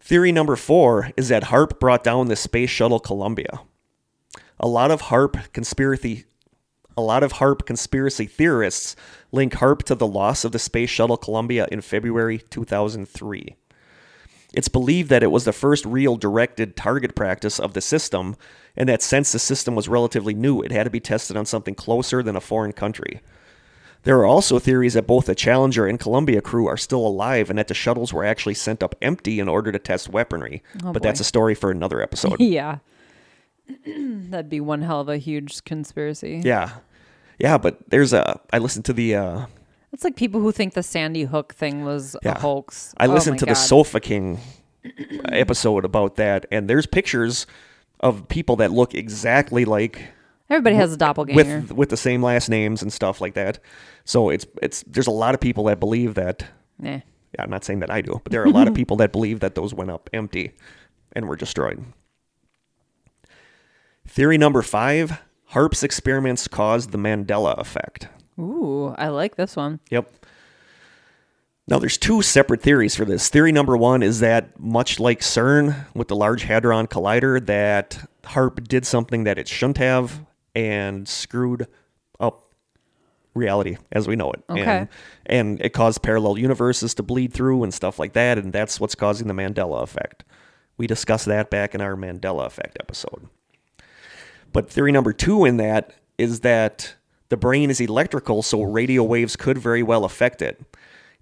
Theory number four is that HAARP brought down the space shuttle Columbia. A lot of HAARP conspiracy a lot of HAARP conspiracy theorists link HAARP to the loss of the space shuttle Columbia in February 2003. It's believed that it was the first real directed target practice of the system, and that since the system was relatively new, it had to be tested on something closer than a foreign country. There are also theories that both the Challenger and Columbia crew are still alive and that the shuttles were actually sent up empty in order to test weaponry. Oh, but boy. that's a story for another episode. Yeah. That'd be one hell of a huge conspiracy. yeah. Yeah, but there's a I listened to the uh It's like people who think the Sandy Hook thing was Yeah. a hoax. I Oh listened my to the God. Sofa King episode about that and there's pictures of people that look exactly like Everybody has a doppelganger. with with the same last names and stuff like that. So it's it's there's a lot of people that believe that Nah. Yeah, I'm not saying that I do, but there are a lot of people that believe that those went up empty and were destroyed. Theory number five HAARP's experiments caused the Mandela effect. Ooh, I like this one. Yep. Now, there's two separate theories for this. Theory number one is that, much like CERN with the Large Hadron Collider, that HAARP did something that it shouldn't have and screwed up reality as we know it. Okay. And, and it caused parallel universes to bleed through and stuff like that. And that's what's causing the Mandela effect. We discussed that back in our Mandela effect episode. But theory number two in that is that the brain is electrical, so radio waves could very well affect it.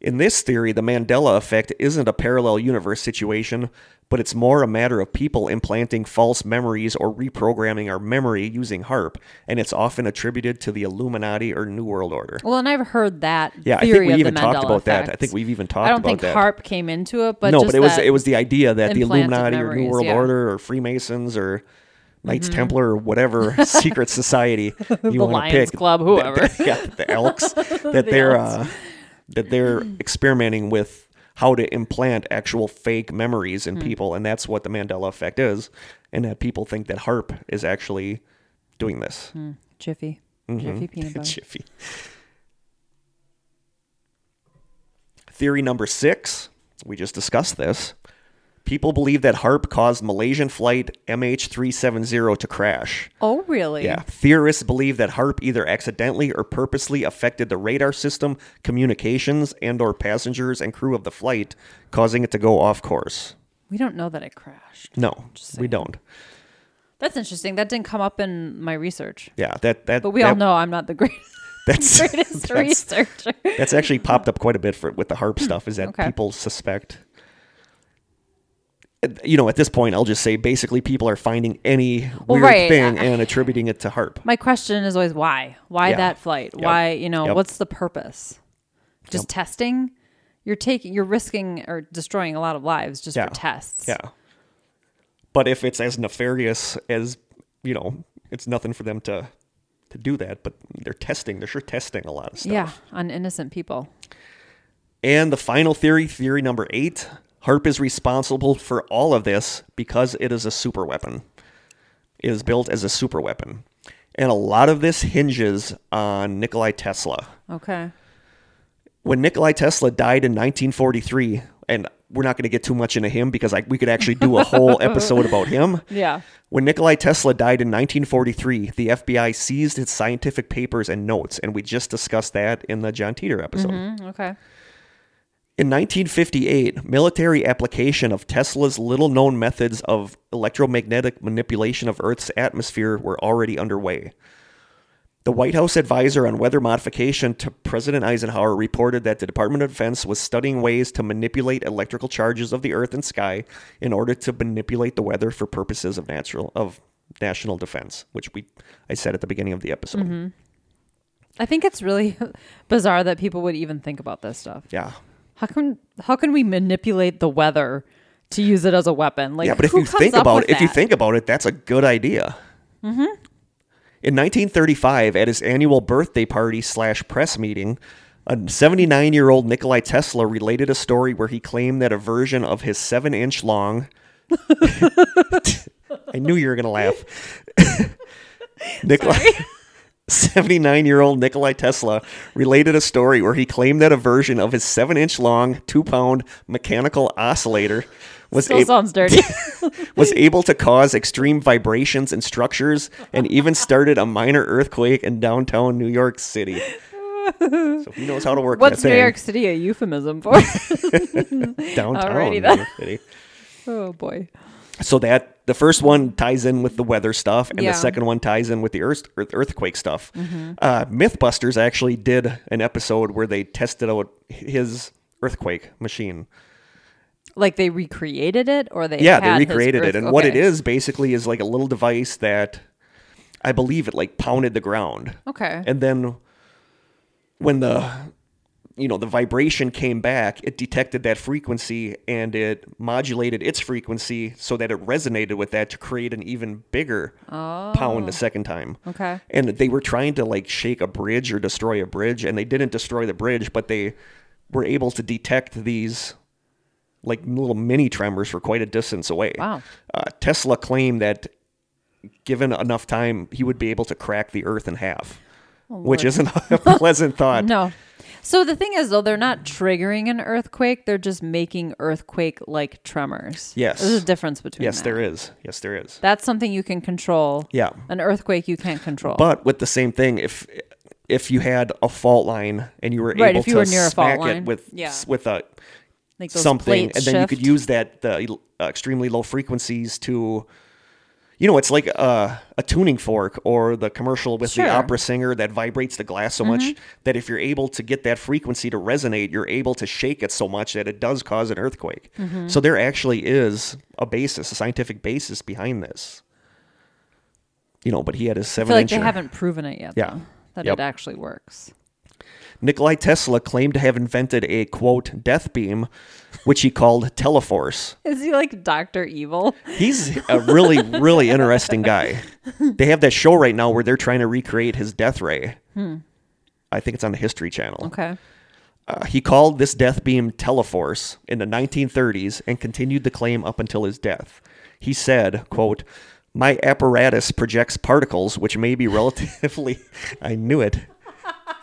In this theory, the Mandela effect isn't a parallel universe situation, but it's more a matter of people implanting false memories or reprogramming our memory using HAARP, and it's often attributed to the Illuminati or New World Order. Well, and I've heard that. Yeah, I think we even talked about that. I think we've even talked I don't think that. HAARP came into it, but no, but it was it was the idea that the Illuminati or New World yeah. Order or Freemasons or Knights Templar or whatever secret society you want to Lions pick, Club, whoever. that- yeah, the Elks, that they're uh, that they're experimenting with how to implant actual fake memories in people, and that's what the Mandela effect is, and that people think that HAARP is actually doing this. Jiffy, Mm-hmm. Jiffy peanut butter. Jiffy. Theory number six, we just discussed this. People believe that HAARP caused Malaysian flight MH370 to crash. Oh, really? Yeah. Theorists believe that HAARP either accidentally or purposely affected the radar system, communications, and or passengers and crew of the flight, causing it to go off course. We don't know that it crashed. No, we don't. That's interesting. That didn't come up in my research. Yeah, that that But we that- all know I'm not the greatest, that's greatest that's, researcher. that's actually popped up quite a bit for with the HAARP hmm. stuff is that Okay. people suspect you know at this point i'll just say basically people are finding any Well, weird right. thing and attributing it to HAARP My question is always why? Why Yeah. that flight? Yep. Why, you know, Yep. what's the purpose? Just testing? You're taking you're risking or destroying a lot of lives just Yeah. for tests. yeah but if it's as nefarious as you know it's nothing for them to to do that but they're testing they're sure testing a lot of stuff Yeah, on innocent people. And the final theory, theory number eight, HAARP is responsible for all of this because it is a super weapon. It is built as a super weapon. And a lot of this hinges on Nikolai Tesla. Okay. When Nikolai Tesla died in 1943, and we're not going to get too much into him because I, we could actually do a whole episode about him. Yeah. When Nikolai Tesla died in 1943, the FBI seized his scientific papers and notes, and we just discussed that in the John Titor episode. Mm, Okay. In 1958, military application of Tesla's little known methods of electromagnetic manipulation of Earth's atmosphere were already underway. The White House advisor on weather modification to President Eisenhower reported that the Department of Defense was studying ways to manipulate electrical charges of the earth and sky in order to manipulate the weather for purposes of natural of national defense, which we I said at the beginning of the episode. Mm-hmm. I think it's really bizarre that people would even think about this stuff. Yeah. How can how can we manipulate the weather to use it as a weapon? Like yeah, but if you think about it, if you think about it, that's a good idea. Mm-hmm. In 1935, at his annual birthday party slash press meeting, a 79 year old Nikolai Tesla related a story where he claimed that a version of his seven inch long. I knew you were going to laugh. Nikolai. 79 year old Nikolai Tesla related a story where he claimed that a version of his 7 inch long, 2 pound mechanical oscillator was, still ab- sounds dirty. was able to cause extreme vibrations in structures and even started a minor earthquake in downtown New York City. So he knows how to work What's New. York City a euphemism for? downtown Alrighty New. York City. oh boy. So that the first one ties in with the weather stuff, and Yeah. Mm-hmm. the second one ties in with the earth, earth earthquake stuff. Uh, MythBusters actually did an episode where they tested out his earthquake machine. Like they recreated it, or they yeah, they recreated it, and what it is basically is like a little device that I believe it like pounded the ground, Okay. and then when the you know the vibration came back, it detected that frequency and it modulated its frequency so that it resonated with that to create an even bigger pound the second time. okay. And they were trying to like shake a bridge or destroy a bridge, and they didn't destroy the bridge, but they were able to detect these like little mini tremors for quite a distance away. Wow. Uh, Tesla claimed that given enough time, he would be able to crack the Earth in half, which isn't a pleasant thought. No. So the thing is, though, they're not triggering an earthquake; they're just making earthquake-like tremors. Yes. there's a difference between. Yes, that. there is. Yes, there is. That's something you can control. Yeah. An earthquake you can't control. But with the same thing, if if you had a fault line and you were Right, able if you to were near a fault smack it line. with Yeah. with a Like those something, and then you could use that the uh, extremely low frequencies to, you know, it's like a, a tuning fork or the commercial with Sure. Mm-hmm. the opera singer that vibrates the glass so much that if you're able to get that frequency to resonate, you're able to shake it so much that it does cause an earthquake. Mm-hmm. So there actually is a basis, a scientific basis behind this. You know, but he had his I seven feel like they haven't proven it yet, Yeah. though, that Yep. it actually works. Nikolai Tesla claimed to have invented a quote death beam, which he called Teleforce. Is he like Doctor Evil? He's a really, really interesting guy. They have that show right now where they're trying to recreate his death ray. I think it's on the History Channel. Okay. Uh, he called this death beam Teleforce in the 1930s and continued the claim up until his death. He said, quote, my apparatus projects particles which may be relatively I knew it.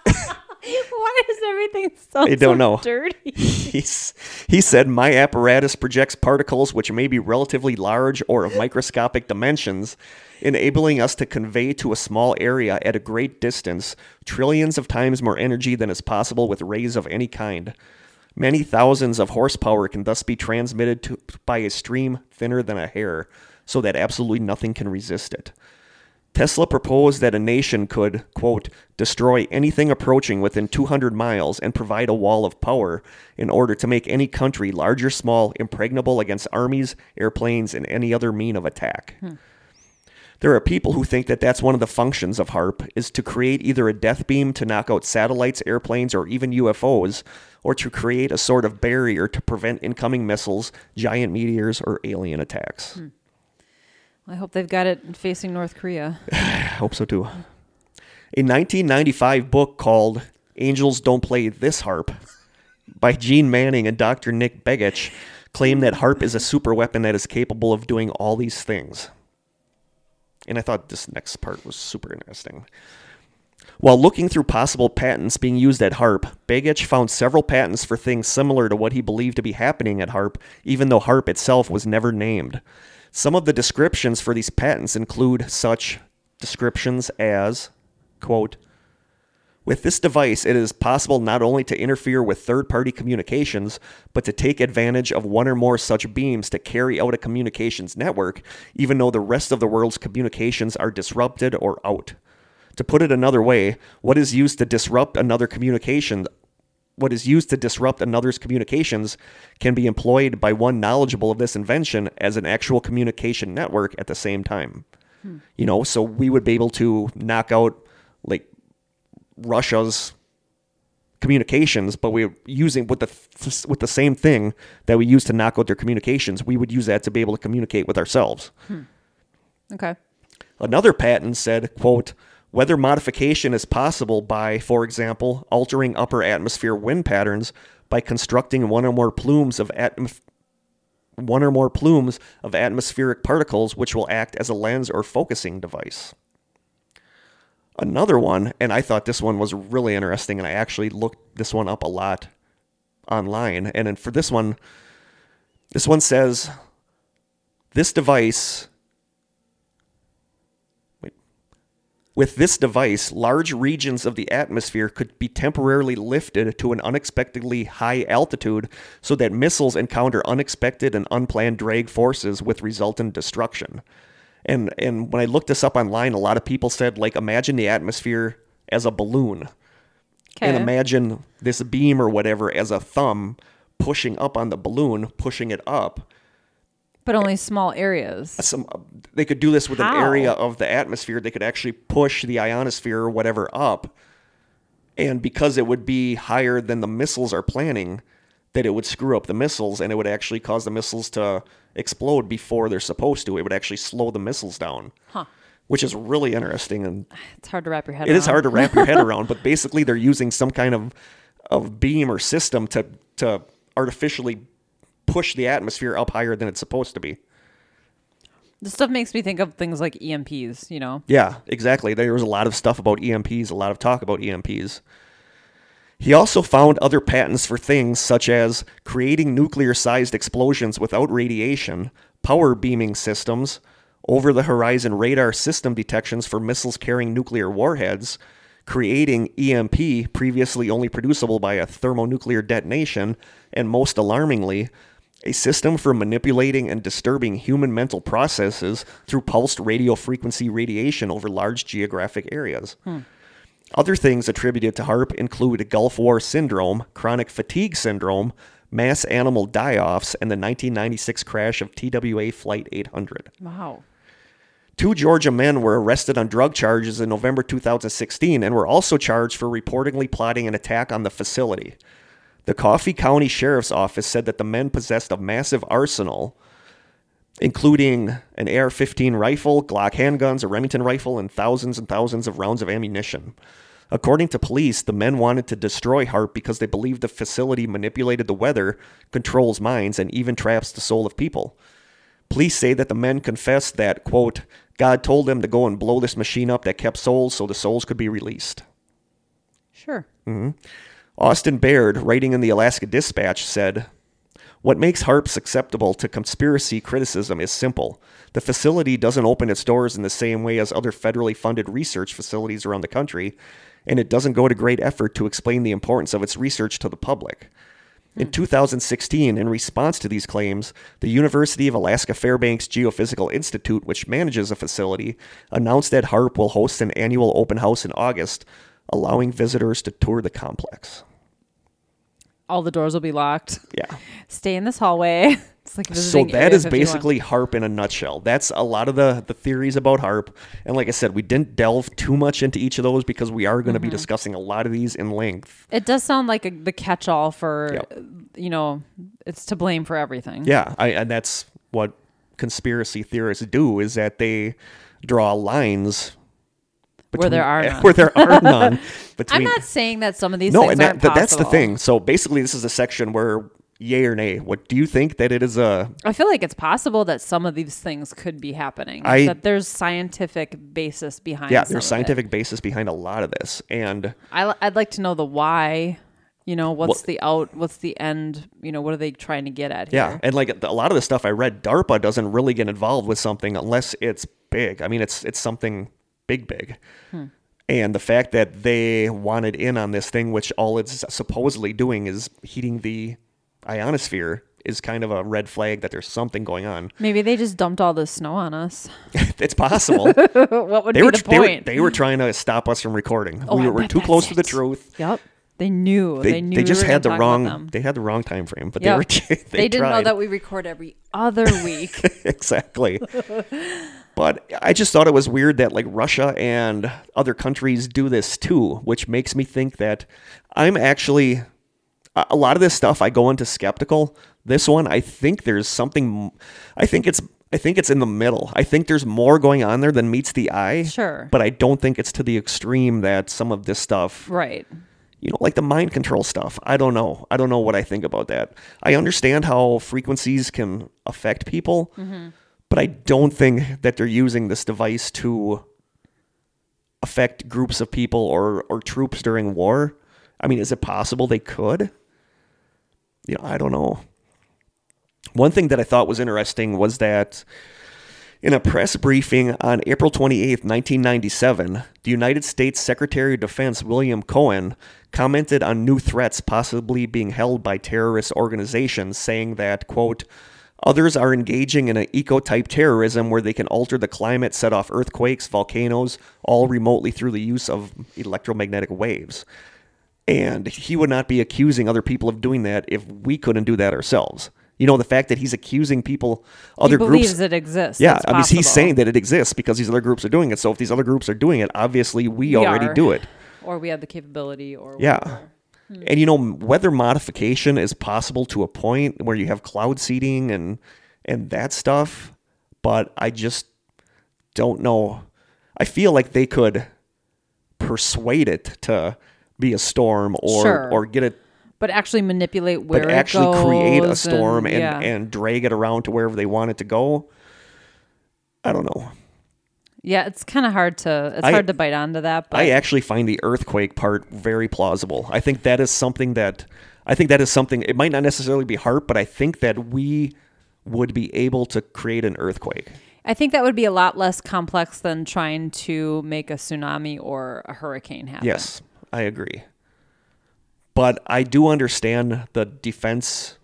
Why is everything so, I don't so know. dirty? He's, he said, My apparatus projects particles which may be relatively large or of microscopic dimensions, enabling us to convey to a small area at a great distance trillions of times more energy than is possible with rays of any kind. Many thousands of horsepower can thus be transmitted to, by a stream thinner than a hair, so that absolutely nothing can resist it. Tesla proposed that a nation could, quote, destroy anything approaching within 200 miles and provide a wall of power in order to make any country, large or small, impregnable against armies, airplanes, and any other mean of attack. Hmm. There are people who think that that's one of the functions of HAARP is to create either a death beam to knock out satellites, airplanes, or even UFOs, or to create a sort of barrier to prevent incoming missiles, giant meteors, or alien attacks. Hmm. I hope they've got it facing North Korea. I hope so too. A 1995 book called Angels Don't Play This HAARP by Jeane Manning and Dr. Nick Begich claim that HAARP is a super weapon that is capable of doing all these things. And I thought this next part was super interesting. While looking through possible patents being used at HAARP, Begich found several patents for things similar to what he believed to be happening at HAARP, even though HAARP itself was never named. Some of the descriptions for these patents include such descriptions as, quote, with this device, it is possible not only to interfere with third party communications, but to take advantage of one or more such beams to carry out a communications network, even though the rest of the world's communications are disrupted or out. To put it another way, what is used to disrupt another communication what is used to disrupt another's communications can be employed by one knowledgeable of this invention as an actual communication network at the same time. You know, so we would be able to knock out like Russia's communications, but we're using with the with the same thing that we use to knock out their communications. We would use that to be able to communicate with ourselves. Hmm. Okay. Another patent said, quote, weather modification is possible by, for example, altering upper atmosphere wind patterns by constructing one or more plumes of atmos- one or more plumes of atmospheric particles which will act as a lens or focusing device. Another one, and I thought this one was really interesting, and I actually looked this one up a lot online. And for this one, this one says this device With this device, large regions of the atmosphere could be temporarily lifted to an unexpectedly high altitude so that missiles encounter unexpected and unplanned drag forces with resultant destruction. And and when I looked this up online, a lot of people said like imagine the atmosphere as a balloon Okay. and imagine this beam or whatever as a thumb pushing up on the balloon, pushing it up. But only small areas. Some they could do this with an area of the atmosphere. They could actually push the ionosphere or whatever up, and because it would be higher than the missiles are planning, that it would screw up the missiles and it would actually cause the missiles to explode before they're supposed to. It would actually slow the missiles down, Huh. which is really interesting and It's hard to wrap your head it around. is hard to wrap your head around, but basically they're using some kind of of beam or system to to artificially push the atmosphere up higher than it's supposed to be. This stuff makes me think of things like EMPs, you know? Yeah, exactly. There was a lot of stuff about EMPs, a lot of talk about EMPs. He also found other patents for things such as creating nuclear sized explosions without radiation, power beaming systems, over the horizon radar system detections for missiles carrying nuclear warheads, creating EMP, previously only producible by a thermonuclear detonation, and most alarmingly, a system for manipulating and disturbing human mental processes through pulsed radio frequency radiation over large geographic areas. Hmm. Other things attributed to HAARP include Gulf War syndrome, chronic fatigue syndrome, mass animal die offs, and the 1996 crash of TWA Flight 800. Wow. Two Georgia men were arrested on drug charges in November 2016 and were also charged for reportedly plotting an attack on the facility. The Coffee County Sheriff's Office said that the men possessed a massive arsenal, including an AR 15 rifle, Glock handguns, a Remington rifle, and thousands and thousands of rounds of ammunition. According to police, the men wanted to destroy HAARP because they believed the facility manipulated the weather, controls minds, and even traps the soul of people. Police say that the men confessed that, quote, God told them to go and blow this machine up that kept souls so the souls could be released. Sure. Mm-hmm. Austin Baird, writing in the Alaska Dispatch, said, What makes HAARP susceptible to conspiracy criticism is simple. The facility doesn't open its doors in the same way as other federally funded research facilities around the country, and it doesn't go to great effort to explain the importance of its research to the public. In hmm. 2016, in response to these claims, the University of Alaska Fairbanks Geophysical Institute, which manages the facility, announced that HAARP will host an annual open house in August, allowing visitors to tour the complex. All the doors will be locked. Yeah. Stay in this hallway. It's like So that is 51. basically HAARP in a nutshell. That's a lot of the, the theories about HAARP. And like I said, we didn't delve too much into each of those because we are going to Mm-hmm. be discussing a lot of these in length. It does sound like a, the catch-all for, Yep. you know, it's to blame for everything. Yeah, I, and that's what conspiracy theorists do is that they draw lines Where there are none. where there are none between I'm not saying that some of these no, things and that, that's the thing. So basically, this is a section where yay or nay. What do you think that it is a? I feel like it's possible that some of these things could be happening. I- that there's scientific basis behind. Yeah, there's scientific basis behind a lot of this, and I, would like to know the why. You know, what's Well- the out? What's the end? You know, what are they trying to get at yeah, and like a lot of the stuff I read, DARPA doesn't really get involved with something unless it's big. I mean, it's it's something big, big. Hmm. And the fact that they wanted in on this thing, which all it's supposedly doing is heating the ionosphere, is kind of a red flag that there's something going on. Maybe they just dumped all the snow on us. it's possible. what would they be were the they were point? they were trying to stop us from recording. Oh, we I were too close to the truth. Yep. They knew. They, They, knew. they we just were had the gonna talk about wrong they had the wrong time frame, but Yep. they were they, They didn't know that we record every other week. exactly. But I just thought it was weird that like Russia and other countries do this too, which makes me think that I'm actually a lot of this stuff I go into skeptical. This one, I think there's something. I think it's. I think it's in the middle. I think there's more going on there than meets the eye. Sure. But I don't think it's to the extreme that some of this stuff right. you know, like the mind control stuff. I don't know. I don't know what I think about that. I understand how frequencies can affect people, mm-hmm. But I don't think that they're using this device to affect groups of people or, or troops during war. I mean, is it possible they could? You know, I don't know. One thing that I thought was interesting was that in a press briefing on April 28, 1997, the United States Secretary of Defense William Cohen commented on new threats possibly being held by terrorist organizations, saying that, quote, Others are engaging in an eco type terrorism where they can alter the climate, set off earthquakes, volcanoes, all remotely through the use of electromagnetic waves. And he would not be accusing other people of doing that if we couldn't do that ourselves. You know, the fact that he's accusing people, other he believes groups. it exists. Yeah, I mean, he's saying that it exists because these other groups are doing it. So if these other groups are doing it, obviously we, We already are. do it. or we have the capability, or Yeah. whatever. And you know, weather modification is possible to a point where you have cloud seeding and and that stuff, but I just don't know. I feel like they could persuade it to be a storm or Sure. or get it But actually manipulate where but actually create a storm and, yeah. and drag it around to wherever they want it to go. I don't know. Yeah, it's kind of hard to it's I- hard to bite onto that. But I actually find the earthquake part very plausible. I think that is something that I think that is something it might not necessarily be HAARP, but I think that we would be able to create an earthquake. I think that would be a lot less complex than trying to make a tsunami or a hurricane happen. Yes, I agree. But I do understand the defense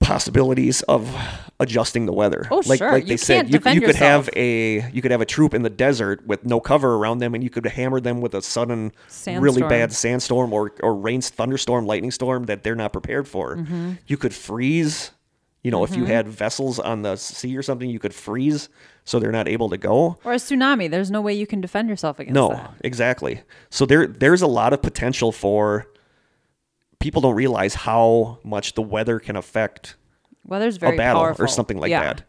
possibilities of adjusting the weather. Oh, like, sure. Like You they said, can't you, you could have a you could have a troop in the desert with no cover around them, and you could hammer them with a sudden, really bad sandstorm or or rain, thunderstorm, lightning storm that they're not prepared for. Mm-hmm. You could freeze. You know, if you had vessels on the sea or something, you could freeze so they're not able to go. Or a tsunami. There's no way you can defend yourself against No, that. exactly. So there there's a lot of potential for people don't realize how much the weather can affect Weather's very a battle powerful. or something like Yeah. that.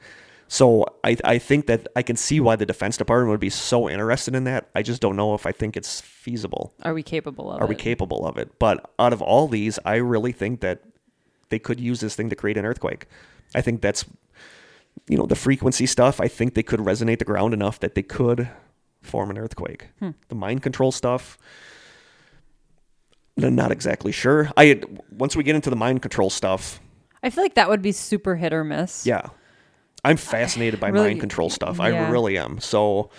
So I I think that I can see why the defense department would be so interested in that. I just don't know if I think it's feasible. Are we capable of it? Are it? we capable of it? But out of all these, I really think that they could use this thing to create an earthquake. I think that's you know, the frequency stuff, I think they could resonate the ground enough that they could form an earthquake. Hmm. The mind control stuff, not exactly sure. I once we get into the mind control stuff, I feel like that would be super hit or miss. yeah. I'm fascinated by Really- mind control stuff. I really am. So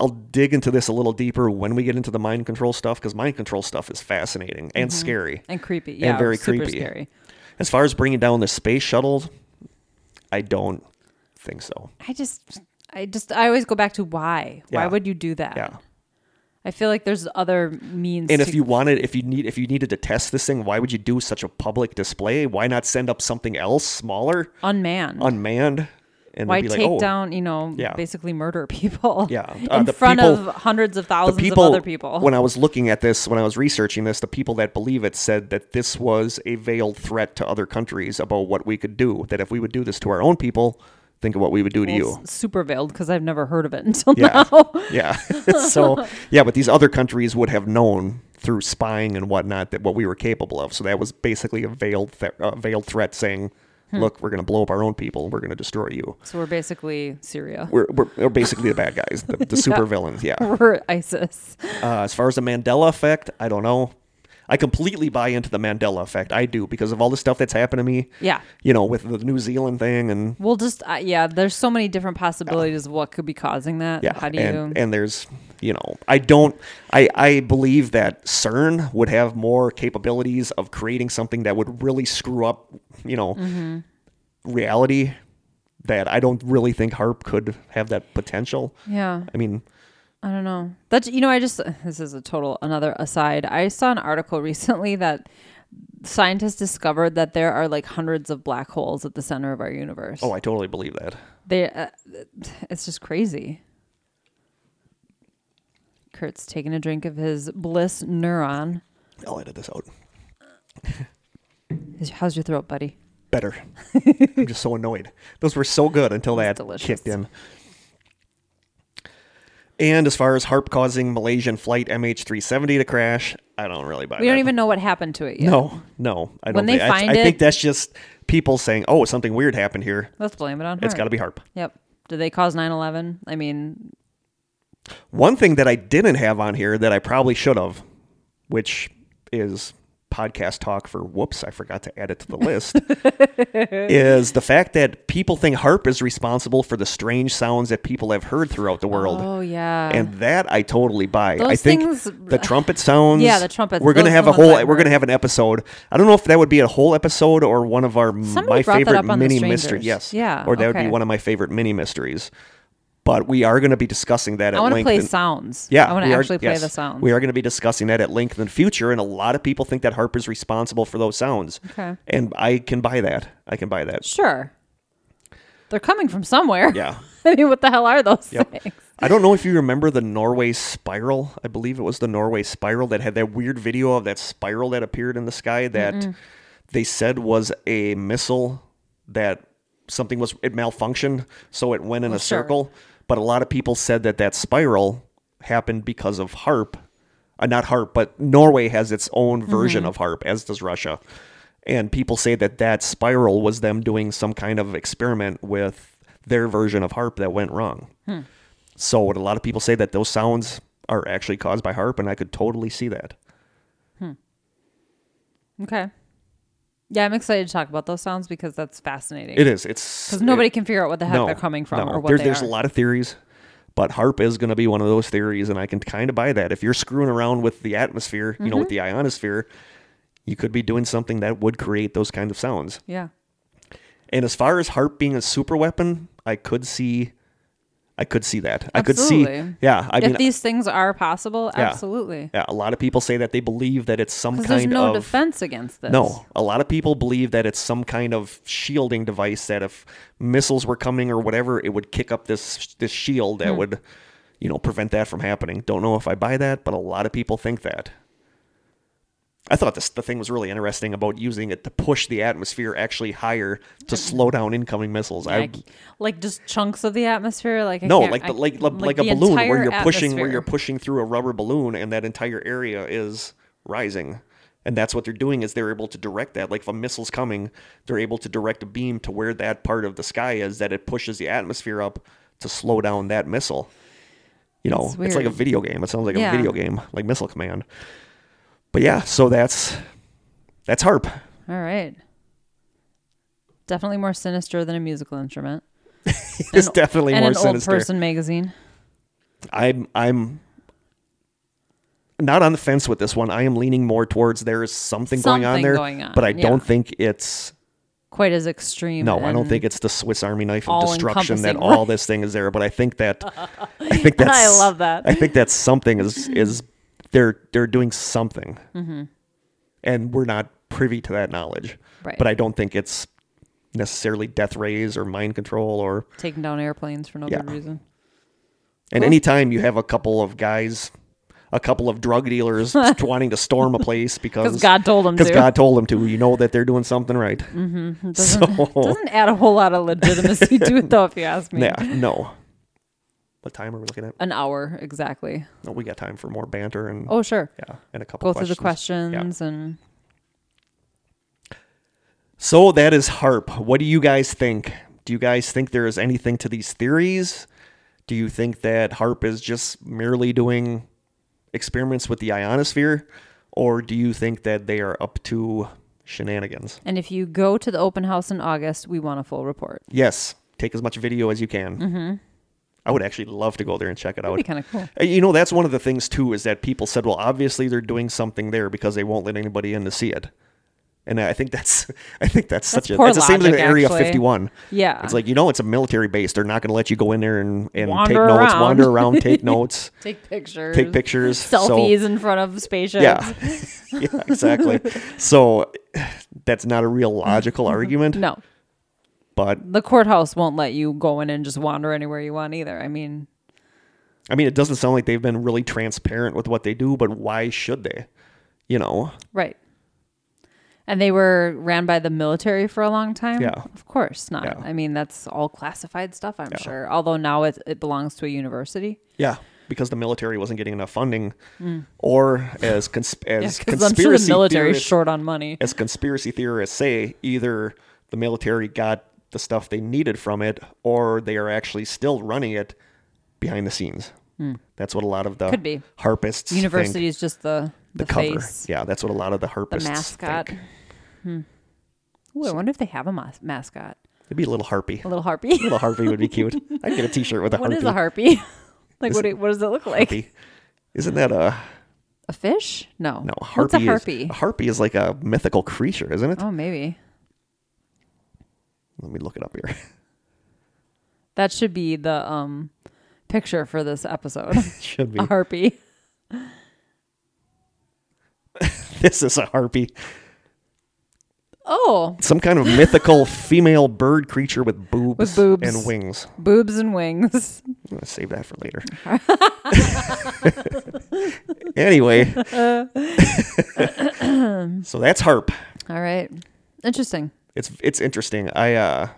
I'll dig into this a little deeper when we get into the mind control stuff because mind control stuff is fascinating and mm-hmm. scary. And creepy. Yeah. And very super creepy. scary. As far as bringing down the space shuttle, I don't think so. I just, I just, I always go back to why. Why would you do that? Yeah. I feel like there's other means. And to, if you wanted, if you need, if you needed to test this thing, why would you do such a public display? Why not send up something else smaller, unmanned, unmanned, and why be like, take oh, down, you know, Yeah. basically murder people? Yeah. in Uh, the front people- of hundreds of thousands people, of other people. When I was looking at this, when I was researching this, the people that believe it said that this was a veiled threat to other countries about what we could do. That if we would do this to our own people, think of what we would do to Well, you. it's super veiled because I've never heard of it until Yeah. now. yeah. so yeah, but these other countries would have known through spying and whatnot that what we were capable of. So that was basically a veiled th- uh, veiled threat saying, Hmm. "Look, we're going to blow up our own people. We're going to destroy you. So we're basically Syria. We're we're, we're basically the bad guys, the, the super villains." Yeah. We're ISIS. Uh, as far as the Mandela effect, I don't know. I completely buy into the Mandela effect. I do because of all the stuff that's happened to me. Yeah. You know, with the New Zealand thing and We'll just, uh, yeah, there's so many different possibilities of what could be causing that. yeah, How do you, and and there's you know, I don't, I I believe that CERN would have more capabilities of creating something that would really screw up, you know, Mm-hmm. reality. That I don't really think HAARP could have that potential. yeah, I mean, I don't know. That's, you know, I just, this is a total, another aside. I saw an article recently that scientists discovered that there are like hundreds of black holes at the center of our universe. oh, I totally believe that. They, uh, it's just crazy. Kurt's taking a drink of his bliss neuron. I'll edit this out. Is- How's your throat, buddy? better. I'm just so annoyed. Those were so good until that kicked in. And as far as HAARP causing Malaysian flight MH370 to crash, I don't really buy We that. don't even know what happened to it yet. No, no, I don't. When they think, I- find I, think that's just people saying, "Oh, something weird happened here." Let's blame it on. It's got to be HAARP. Yep. Did they cause 9/11? I mean, One thing that I didn't have on here that I probably should have, which is podcast talk for whoops, I forgot to add it to the list, is the fact that people think HAARP is responsible for the strange sounds that people have heard throughout the world. oh yeah. And that I totally buy. I think things- the trumpet sounds. Yeah, the trumpets, We're gonna have a whole. We're gonna have an episode. I don't know if that would be a whole episode or one of our Somebody my favorite up on the mini mysteries. Yes. Yeah, Or that would be one of my favorite mini mysteries. But we are going to be discussing that at I want to play in- sounds. yeah, I want to are- actually play yes, the sounds. We are going to be discussing that at length in the future, and a lot of people think that HAARP is responsible for those sounds. Okay. And I can buy that. I can buy that. Sure. They're coming from somewhere. Yeah. I mean, what the hell are those Yep. things? I don't know if you remember the Norway spiral. I believe it was the Norway spiral that had that weird video of that spiral that appeared in the sky that they said was a missile that something was it malfunctioned, so it went in Well, a sure. circle. But a lot of people said that that spiral happened because of HAARP. Uh, not HAARP, but Norway has its own mm-hmm. version of HAARP, as does Russia. And people say that that spiral was them doing some kind of experiment with their version of HAARP that went wrong. Hmm. So what a lot of people say that those sounds are actually caused by HAARP, and I could totally see that. Hmm. Okay. Yeah, I'm excited to talk about those sounds because that's fascinating. It is. It's because nobody can figure out what the heck no, they're coming from no. or what there's they there's are. a lot of theories, but HAARP is going to be one of those theories, and I can kind of buy that. If you're screwing around with the atmosphere, you know, with Mm-hmm. the ionosphere, you could be doing something that would create those kind of sounds. yeah. And as far as HAARP being a super weapon, I could see, I could see that. I could see, yeah. I if mean, these things are possible, Yeah. absolutely. yeah, a lot of people say that they believe that it's some kind there's no of defense against this. No, a lot of people believe that it's some kind of shielding device that if missiles were coming or whatever, it would kick up this this shield Hmm. that would, you know, prevent that from happening. Don't know if I buy that, but a lot of people think that. I thought this the thing was really interesting about using it to push the atmosphere actually higher to slow down incoming missiles. I Like, like just chunks of the atmosphere. Like I no, like the, I- like like, like a balloon where you're pushing where you're pushing through a rubber balloon and that entire area is rising. And that's what they're doing is they're able to direct that. Like if a missile's coming, they're able to direct a beam to where that part of the sky is that it pushes the atmosphere up to slow down that missile. You know, It's it's like a video game. It sounds like Yeah. a video game, like Missile Command. But yeah, so that's that's HAARP. All right. Definitely more sinister than a musical instrument. It's And- definitely and more an sinister. old person magazine. I'm I'm not on the fence with this one. I am leaning more towards there is something, going on there, going on, but I yeah. don't think it's Quite as extreme. no. I don't think it's the Swiss Army knife of destruction that all this thing is there. But I think that I think that's I love that. I think that something is is they're they're doing something, and we're not privy to that knowledge. Mm-hmm. Right. But I don't think it's necessarily death rays or mind control or taking down airplanes for no Yeah. good reason. And anytime you have a couple of guys, a couple of drug dealers wanting to storm a place because God told them because to. God told them to, you know that they're doing something right. doesn't, So doesn't add a whole lot of legitimacy to it, though, if you ask me. yeah, no. What time are we looking at? An hour exactly. No, we got time for more banter and Oh, sure. yeah, and a couple Go through the questions. questions and So that is HAARP. What do you guys think? Do you guys think there is anything to these theories? Do you think that HAARP is just merely doing experiments with the ionosphere, or do you think that they are up to shenanigans? and if you go to the open house in August, we want a full report. Yes, take as much video as you can. Mm-hmm. I would actually love to go there and check it That'd out. be kind of cool. Uh, You know, that's one of the things too is that people said, well, obviously they're doing something there because they won't let anybody in to see it. And I think that's, I think that's, such a, it's the same thing with Area 51. Yeah. It's like, you know, it's a military base. They're not going to let you go in there and, and take Wander notes, wander around, take notes, take pictures, take pictures. So- selfies in front of spaceships. yeah. yeah, exactly. So that's not a real logical argument, No, but the courthouse won't let you go in and just wander anywhere you want either. I mean, I mean, it doesn't sound like they've been really transparent with what they do, but why should they? You know, right. And they were ran by the military for a long time. Yeah. Of course not. Yeah. I mean, that's all classified stuff, I'm Yeah. sure. Although now it, it belongs to a university. yeah, because the military wasn't getting enough funding, or as cons- Mm. Yeah, as because I'm sure the military short on money. as conspiracy theorists say, either the military got the stuff they needed from it, or they are actually still running it behind the scenes. That's what a lot of the Hmm. Could be. harpists University think. is just the, The, the, cover, face, yeah, that's what a lot of the the harpists mascot. think. Hmm. Ooh, I wonder if they have a mas- mascot. It'd be a little harpy. A little harpy. A little harpy would be cute. I'd get a T-shirt with a What harpy. is a harpy? like, Is what, it- what does it look like? Harpy. Isn't that a A fish? No. no? What's Harpy. Is, harpy? a harpy is like a mythical creature, isn't it? Oh, maybe. Let me look it up here. That should be the um picture for this episode. Should be. a harpy. This is a harpy. Oh, Some kind of mythical female bird creature with boobs, With boobs. and wings. boobs and wings. I'm gonna save that for later. anyway, so that's HAARP. All right. Interesting. It's it's interesting. I uh,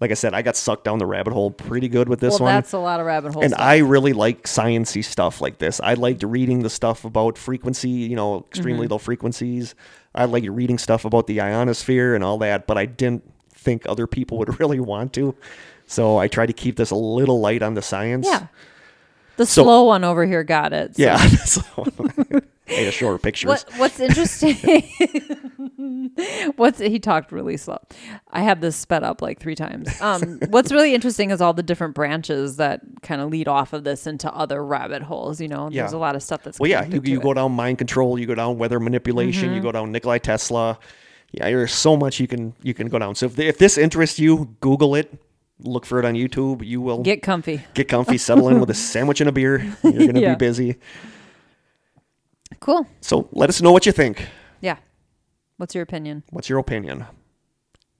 like I said, I got sucked down the rabbit hole pretty good with this well, one. that's a lot of rabbit holes. and I really like sciency stuff like this. I liked reading the stuff about frequency, you know, extremely low frequencies. I like reading stuff about the ionosphere and all that, but I didn't think other people would really want to. So I tried to keep this a little light on the science. yeah. The So- slow one over here got it. so- Yeah. So, Hey, shorter pictures. What What's interesting? what's he talked really slow. I have this sped up like three times. Um, what's really interesting is all the different branches that kind of lead off of this into other rabbit holes. You know, there's a lot of stuff that's Well, yeah, you, you go down mind control, you go down weather manipulation, Mm-hmm. you go down Nikolai Tesla. Yeah, there's so much you can you can go down. So if, if this interests you, Google it, look for it on YouTube. You will get comfy. get comfy, settle in with a sandwich and a beer. You're gonna Yeah. be busy. Cool. So let us know what you think. Yeah. What's your opinion? What's your opinion?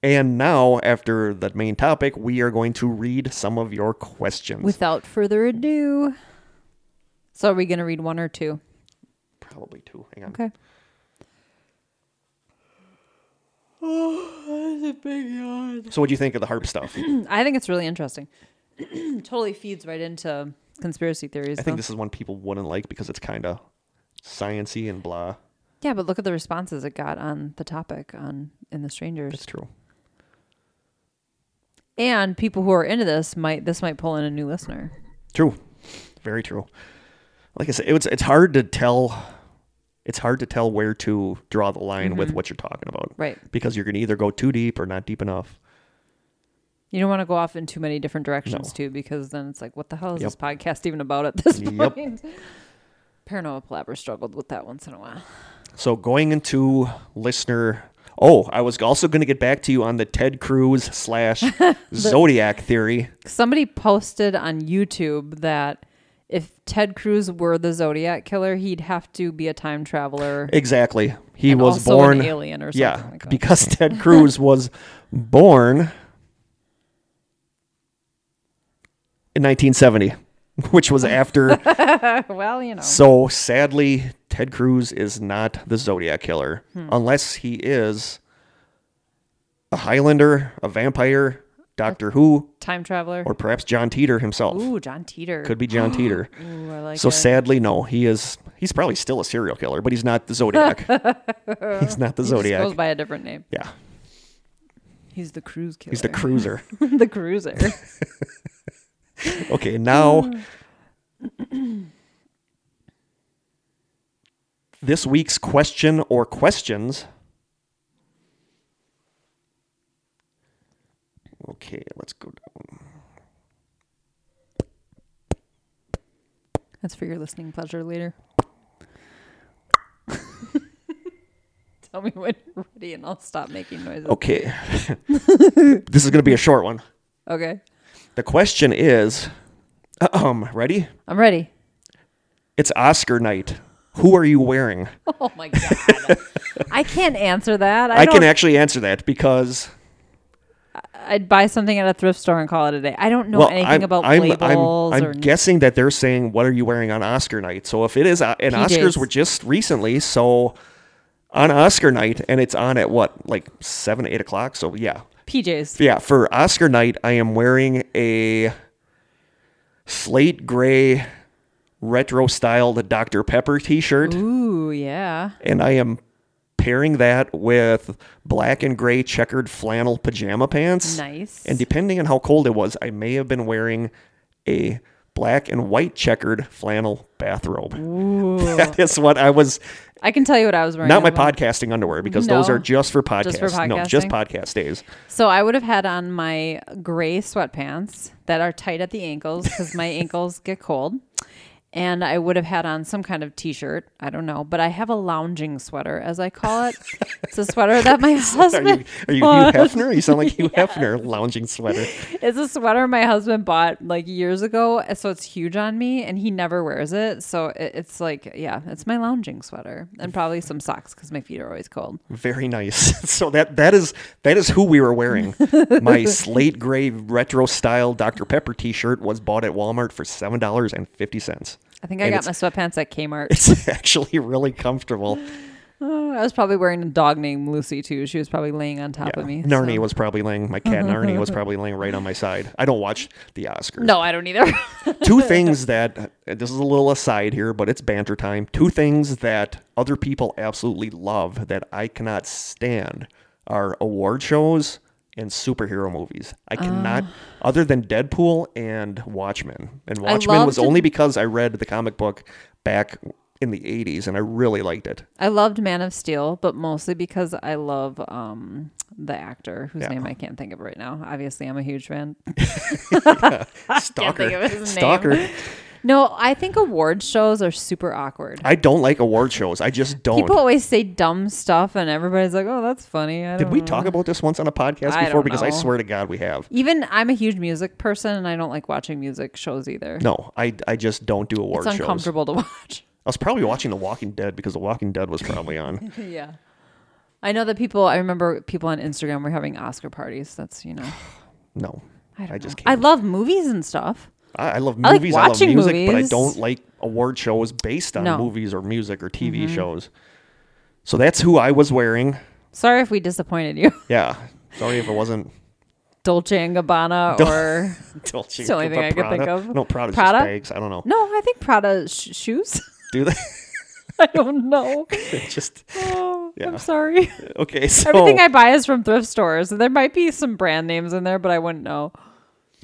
And now, after the main topic, we are going to read some of your questions. Without further ado. So are we going to read one or two? Probably two. Hang on. Okay. So, what do you think of the HAARP stuff? I think it's really interesting. totally feeds right into conspiracy theories. I think though. this is one people wouldn't like because it's kind of sciency and blah. yeah, but look at the responses it got on the topic on in the strangers. It's true. And people who are into this might this might pull in a new listener. True. Very true. Like I said, it's it's hard to tell. It's hard to tell where to draw the line with mm-hmm. what you're talking about, Right. because you're gonna either go too deep or not deep enough. You don't want to go off in too many different directions No. too, because then it's like, what the hell is Yep. this podcast even about at this Yep. point? Paranormal Palaver struggled with that once in a while. So going into listener. Oh, I was also going to get back to you on the Ted Cruz slash Zodiac theory. Somebody posted on YouTube that if Ted Cruz were the Zodiac killer, he'd have to be a time traveler. Exactly. He was born. an alien or something yeah, like that. because Ted Cruz was born in 1970, which was after. well, you know. so sadly, Ted Cruz is not the Zodiac killer, Hmm. unless he is a Highlander, a vampire, Doctor Who, Time traveler. or perhaps John Titor himself. Ooh, John Titor. Could be John Titor. Ooh, I like So it. sadly, no, he is. He's probably still a serial killer, but he's not the Zodiac. he's not the He Zodiac. goes by a different name. Yeah, He's the cruise killer. he's the cruiser. the cruiser. Okay, now this week's question or questions. Okay, let's go down. That's for your listening pleasure later. Tell me when you're ready and I'll stop making noises. Okay, this is going to be a short one. Okay. The question is, um, ready? I'm ready. It's Oscar night. Who are you wearing? Oh my god. I can't answer that. I, I, can actually answer that because I'd buy something at a thrift store and call it a day. I don't know well, anything I'm, about I'm, labels I'm, or I'm guessing that they're saying, "What are you wearing on Oscar night?" So if it is, uh, and PJs. Oscars were just recently, so on Oscar night, and it's on at what, like seven, eight o'clock. So yeah, PJs. yeah. For Oscar night, I am wearing a slate gray retro styled Dr Pepper T-shirt, Ooh, yeah. and I am pairing that with black and gray checkered flannel pajama pants. Nice. And depending on how cold it was, I may have been wearing a black and white checkered flannel bathrobe. That is what I was. I can tell you what I was wearing. Not my as podcasting underwear because those are just for podcasts. Just for No, just podcast days. So I would have had on my gray sweatpants that are tight at the ankles because my ankles get cold. And I would have had on some kind of t-shirt. I don't know, but I have a lounging sweater, as I call it. It's a sweater that my Are you, husband. are you Hugh. Hefner? You sound like Hugh Hefner lounging sweater. It's a sweater my husband bought like years ago, so it's huge on me, and he never wears it. So it, it's like, yeah, it's my lounging sweater, and probably some socks because my feet are always cold. Very nice. So that that is that is who we were wearing. My slate gray retro style Dr Pepper T-shirt was bought at Walmart for seven dollars and fifty cents. I think I And got my sweatpants at Kmart. It's actually really comfortable. Oh, I was probably wearing a dog named Lucy too. She was probably laying on top Yeah. of me. Narnie so- was probably laying my cat Narnie was probably laying right on my side. I don't watch the Oscars. No, I don't either. Two things that uh, this is a little aside here, but it's banter time. Two things that other people absolutely love that I cannot stand are award shows and superhero movies. I cannot other than Deadpool and Watchmen. And Watchmen was only because I read the comic book back in the 80s and I really liked it. I loved Man of Steel, but mostly because I love um, the actor whose Yeah. name I can't think of right now. Obviously, I'm a huge fan. Stalker. think of his name. Stalker. No, I think award shows are super awkward. I don't like award shows. I just don't. People always say dumb stuff, and everybody's like, "Oh, that's funny." I Did we know. talk about this once on a podcast I before? Because I swear to God, we have. Even I'm a huge music person, and I don't like watching music shows either. No, I, I just don't do award shows. it's shows. uncomfortable to watch. I was probably watching The Walking Dead because The Walking Dead was probably on. yeah. I know that people. I remember people on Instagram were having Oscar parties. That's you know. No, I, don't I just can't. I love movies and stuff. I, I love I like movies. I, love watching music, but I movies. don't like award shows based on No. Mm-hmm. movies or music or TV shows. So that's who I was wearing. Sorry if we disappointed you, Yeah. Sorry if it wasn't Dolce and Gabbana Dol- or Dolce. It's the only thing I could Prada- think of. No, Prada's Prada? just bags. I don't know. no. I think Prada sh- shoes. Do they? I don't know. just Oh, Yeah. I'm sorry. okay. So Everything I buy is from thrift stores. There might be some brand names in there, but I wouldn't know.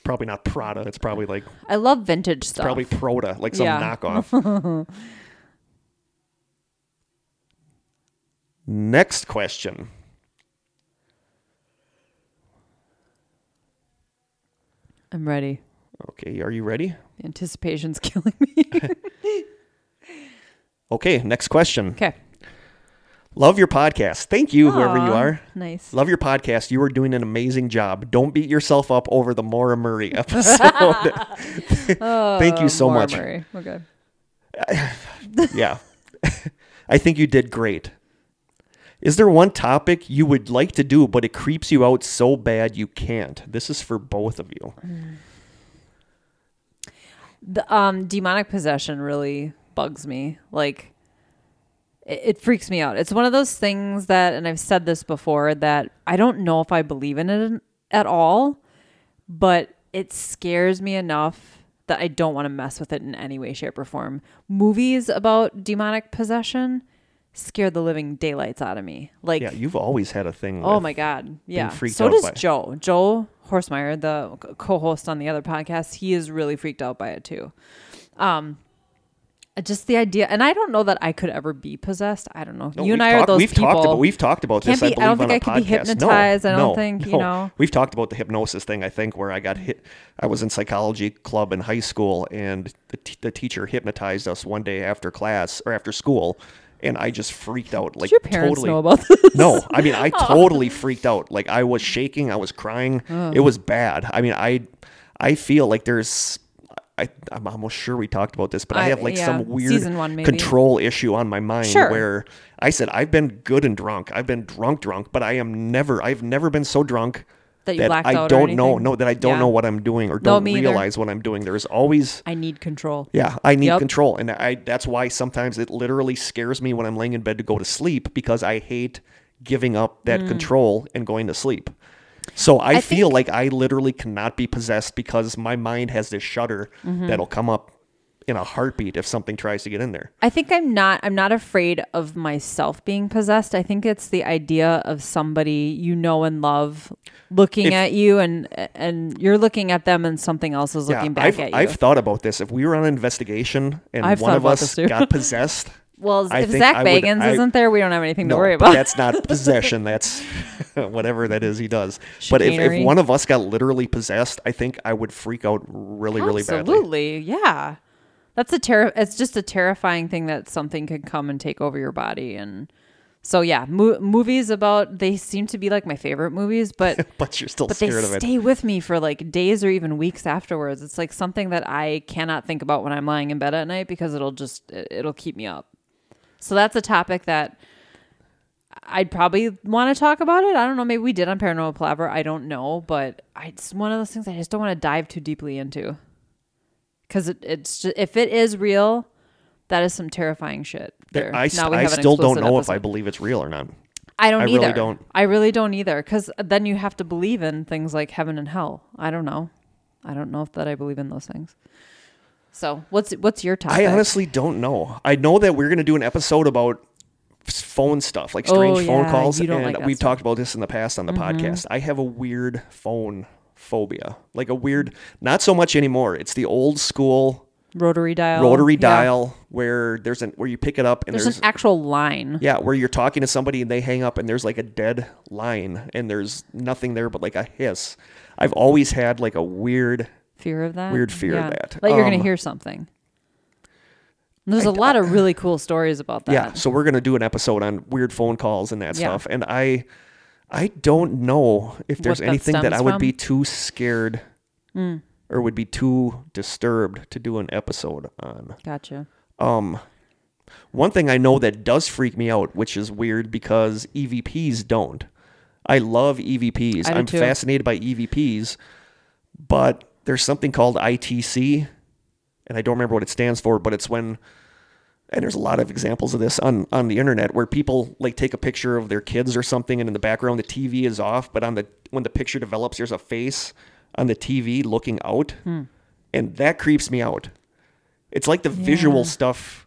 Probably not Prada. It's probably like I love vintage stuff. probably Proda, like some Yeah. knockoff. Next question. I'm ready. Okay, are you ready? The anticipation's killing me. Okay, next question. okay. Love your podcast. Thank you, whoever you are. Nice. Love your podcast. You are doing an amazing job. Don't beat yourself up over the Maura Murray episode. Thank you so Maura much. Murray. Okay. yeah. I think you did great. Is there one topic you would like to do, but it creeps you out so bad you can't? This is for both of you. The um demonic possession really bugs me. Like it, it freaks me out. It's one of those things that and I've said this before that I don't know if I believe in it at all, but it scares me enough that I don't want to mess with it in any way shape or form. Movies about demonic possession scare the living daylights out of me. Like Yeah, you've always had a thing. Oh my god, yeah. So out does by- Joe. Joe Horsemeyer, the co-host on the other podcast, he is really freaked out by it too. Um, just the idea, and I don't know that I could ever be possessed. I don't know. No, you and I talked- are those we've people. Talked about, we've talked about this. be- I I don't think on I could be hypnotized. I No, don't no, think, you know. We've talked about the hypnosis thing. I think where I got hit. I was in psychology club in high school, and the, t- the teacher hypnotized us one day after class or after school, and I just freaked out. Like Did your parents totally. know about this? No, I mean I oh. totally freaked out. Like I was shaking, I was crying. It was bad. I mean I I feel like there's I, I'm almost sure we talked about this, but I, I- have like yeah, some weird one, control issue on my mind Sure. where I said I've been good and drunk. I've been drunk drunk, but I am never I've never been so drunk That you blacked I don't know no that I don't Yeah. know what I'm doing or don't either. realize what I'm doing. There's always I need control. yeah, I need Yep. control, and I that's why sometimes it literally scares me when I'm laying in bed to go to sleep because I hate giving up that hmm. control and going to sleep. So I. I feel think- like I literally cannot be possessed because my mind has this shutter Mm-hmm. that'll come up in a heartbeat if something tries to get in there. I think I'm not I'm not afraid of myself being possessed. I think it's the idea of somebody you know and love looking If- at you and and you're looking at them and something else is looking back I've, at you. I've thought about this. If we were on an investigation and I've one of us got possessed, well, I if Zach I would- Bagans I- isn't there, we don't have anything no, to worry about. that's not possession. That's whatever that is he does. But if, if one of us got literally possessed, I think I would freak out really, really badly. Absolutely, yeah. That's a terror. It's just a terrifying thing that something could come and take over your body, and so yeah, mo- movies about they seem to be like my favorite movies, but But you're still but they scared of it. stay with me for like days or even weeks afterwards. It's like something that I cannot think about when I'm lying in bed at night because it'll just it'll keep me up. So that's a topic that I'd probably want to talk about it. I don't know. Maybe we did on Paranormal Palaver. I don't know, but I, it's one of those things I just don't want to dive too deeply into. Because it, it's just, if it is real, that is some terrifying shit. There. I, Now we I still don't know if I believe it's real or not. I don't I either. really don't. I really don't either. Because then you have to believe in things like heaven and hell. I don't know. I don't know if that I believe in those things. So what's what's your topic? I honestly don't know. I know that we're going to do an episode about phone stuff, like strange Oh, phone yeah, calls, and like we've stuff. Mm-hmm. talked about this in the past on the podcast. I have a weird phone phobia, like a weird, not so much anymore. It's the old school Rotary dial. rotary Yeah. dial where there's an where you pick it up and There's, there's, an actual line. yeah where you're talking to somebody and they hang up and there's like a dead line and there's nothing there but like a hiss. I've always had like a weird Fear of that. Weird fear of that. Like you're gonna Um, hear something. There's a lot of really cool stories about that. Yeah, so we're gonna do an episode on weird phone calls and that Yeah. stuff. And I, I don't know if there's anything that I would be from? Too scared or would be too disturbed to do an episode on. Gotcha. Um, one thing I know that does freak me out, which is weird because EVPs don't. I love EVPs. I too. fascinated by EVPs, but there's something called ITC, and I don't remember what it stands for, but it's when and there's a lot of examples of this on on the internet where people like take a picture of their kids or something and in the background the TV is off, but on the when the picture develops there's a face on the TV looking out. Hmm. And that creeps me out. It's like the visual stuff.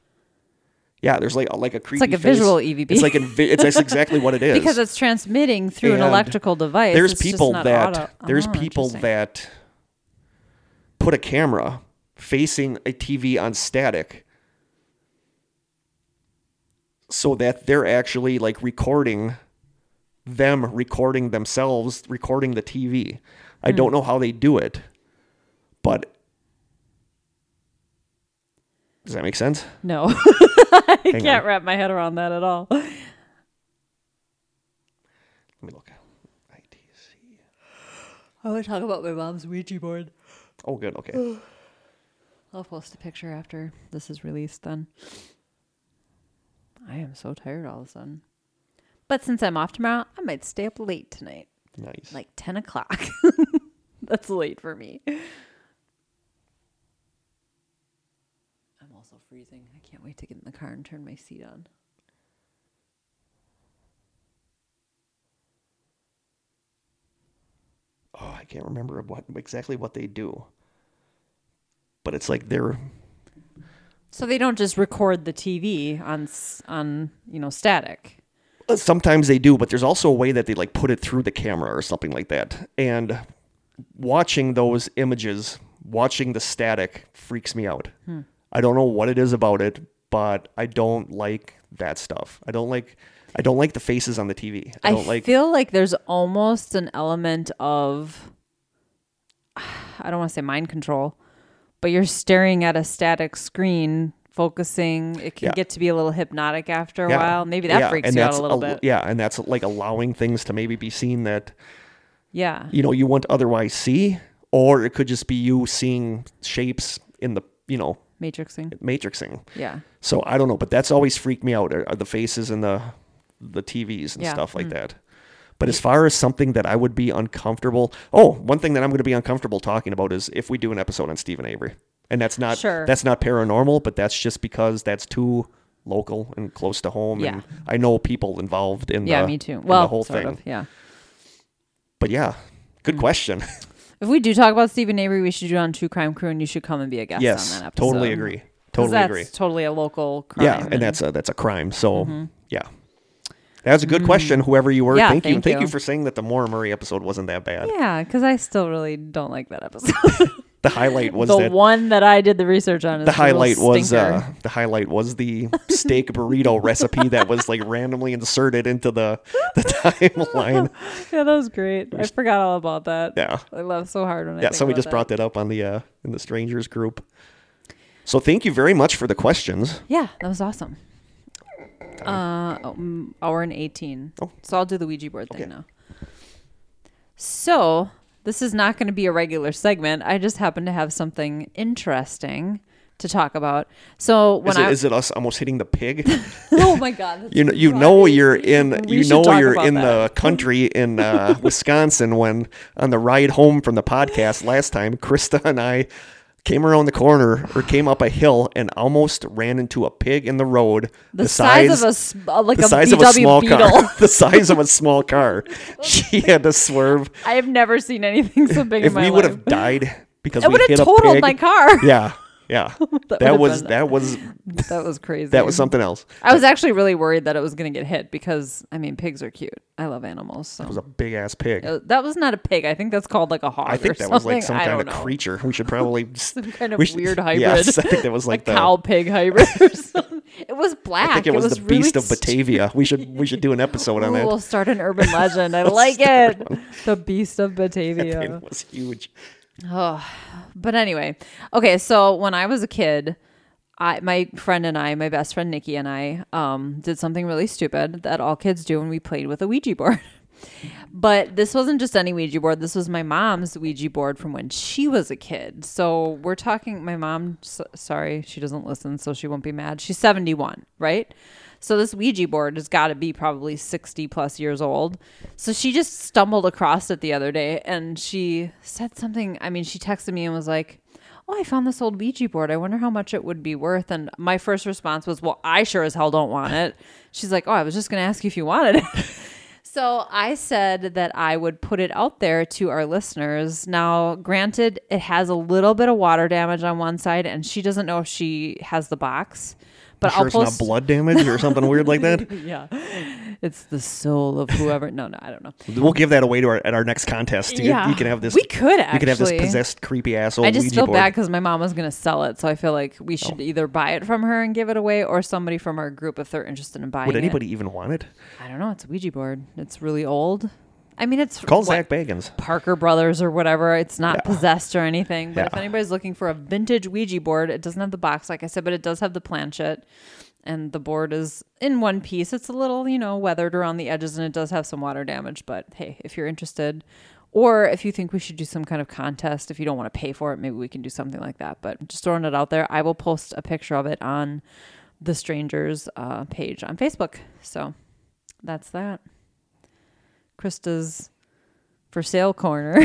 Yeah, there's like like a creepy It's like a face. visual EVP. It's like a, vi- it's that's exactly what it is. because it's transmitting through an electrical device. there's It's people that auto- there's Oh, people that put a camera facing a TV on static so that they're actually like recording them recording themselves recording the TV. I Hmm. don't know how they do it, but does that make sense? No, I Hang can't on. wrap my head around that at all. Let me look. At ITC. I want to talk about my mom's Ouija board. Oh, good. Okay. I'll post a picture after this is released then. I am so tired all of a sudden. But since I'm off tomorrow, I might stay up late tonight, Nice. like 10 o'clock. That's late for me. I'm also freezing. I can't wait to get in the car and turn my seat on. oh, I can't remember what exactly what they do. But it's like they're So they don't just record the TV on on you know static. uh, sometimes they do, but there's also a way that they like put it through the camera or something like that. And watching those images, watching the static freaks me out. Hmm. I don't know what it is about it, but I don't like that stuff. I don't like I don't like the faces on the TV. I I, don't like feel like there's almost an element of I don't want to say mind control, but you're staring at a static screen, focusing. It can Yeah. get to be a little hypnotic after a Yeah. while. Maybe that Yeah, freaks and you out a little bit. Yeah, and that's like allowing things to maybe be seen that Yeah. you know you wouldn't otherwise see, or it could just be you seeing shapes in the you know Matrixing. matrixing. Yeah. So I don't know, but that's always freaked me out are, are the faces and the the TVs and stuff like mm. that. But as far as something that I would be uncomfortable, oh, one thing that I'm going to be uncomfortable talking about is if we do an episode on Steven Avery, and that's not Sure. that's not paranormal, but that's just because that's too local and close to home, and I know people involved in Yeah, the me too. Well, the whole thing. of. Yeah. But yeah, good hmm. question. If we do talk about Steven Avery, we should do it on True Crime Crew, and you should come and be a guest yes, on that episode. totally agree. Totally that's agree. totally a local crime. Yeah, and that's a that's a crime. So mm-hmm. yeah, that was a good question. Whoever you were. Yeah, thank you, and thank thank you you. for saying that the Maura Murray episode wasn't that bad. yeah, because I still really don't like that episode. The highlight was the that one that I did the research on. Is the highlight was uh, the highlight was the steak burrito recipe that was like randomly inserted into the the timeline. yeah, that was great. I forgot all about that. Yeah, I laughed so hard when I yeah. So we just brought that up on the uh, in the strangers group. So thank you very much for the questions. Yeah, that was awesome. Uh, um, hour and eighteen. Oh. So I'll do the Ouija board thing Okay. now. So this is not going to be a regular segment. I just happen to have something interesting to talk about. So when Is it, I is it us almost hitting the pig? oh my god, that's You know, you know you're in We you should know talk you're about in the country in uh, Wisconsin when on the ride home from the podcast last time, Krista and I came around the corner or came up a hill and almost ran into a pig in the road the, size, of a uh, like the a size VW of a small Beetle. car, the size of a small car. She had to swerve. I have never seen anything so big If in my we life. would have died because it would have totaled pig, my car. yeah, Yeah, That that, was been- that was That was crazy. that was something else. I was actually really worried that it was going to get hit because I mean pigs are cute. I love animals. So It was a big ass pig. Uh, that was not a pig. I think that's called like a hog. I think that was like some I kind of know. creature. We should probably Some kind of we should- weird hybrid. Yes, I think that was like a the cow pig hybrid. or something. It was black. I think it was, the really beast of Batavia. We should we should do an episode on Ooh, that. We'll start an urban legend. I like it. The beast of Batavia. It was huge. Oh, but anyway, okay. So when I was a kid, I my friend and I, my best friend Nikki and I, um, did something really stupid that all kids do when we played with a Ouija board. But this wasn't just any Ouija board. This was my mom's Ouija board from when she was a kid. So we're talking. My mom, s- sorry, she doesn't listen, so she won't be mad. She's seventy one, right? So this Ouija board has got to be probably 60 plus years old. So she just stumbled across it the other day and she said something. I mean, she texted me and was like, Oh, I found this old Ouija board. I wonder how much it would be worth. And my first response was, Well, I sure as hell don't want it. She's like, Oh, I was just going to ask you if you wanted it. So I said that I would put it out there to our listeners. Now, granted, it has a little bit of water damage on one side, and she doesn't know if she has the box. But sure I'll it's post. not blood damage or something weird like that. yeah, it's the soul of whoever. No, no, I don't know. We'll give that away to our at our next contest. You, Yeah. you can have this. We could actually. You can have this possessed creepy ass old I just Ouija feel board. bad because my mom was going to sell it, so I feel like we Oh. should either buy it from her and give it away, or somebody from our group if they're interested in buying it. Would it. anybody even want it? I don't know. It's a Ouija board. It's really old. I mean, it's Call what- Zach Bagans. Parker Brothers or whatever. It's not Yeah. possessed or anything. But if anybody's looking for a vintage Ouija board, it doesn't have the box, like I said, but it does have the planchette, And the board is in one piece. It's a little, you know, weathered around the edges and it does have some water damage. But hey, if you're interested, or if you think we should do some kind of contest, if you don't want to pay for it, maybe we can do something like that. But just throwing it out there, I will post a picture of it on the Strangers uh, page on Facebook. So that's that. Krista's for sale corner.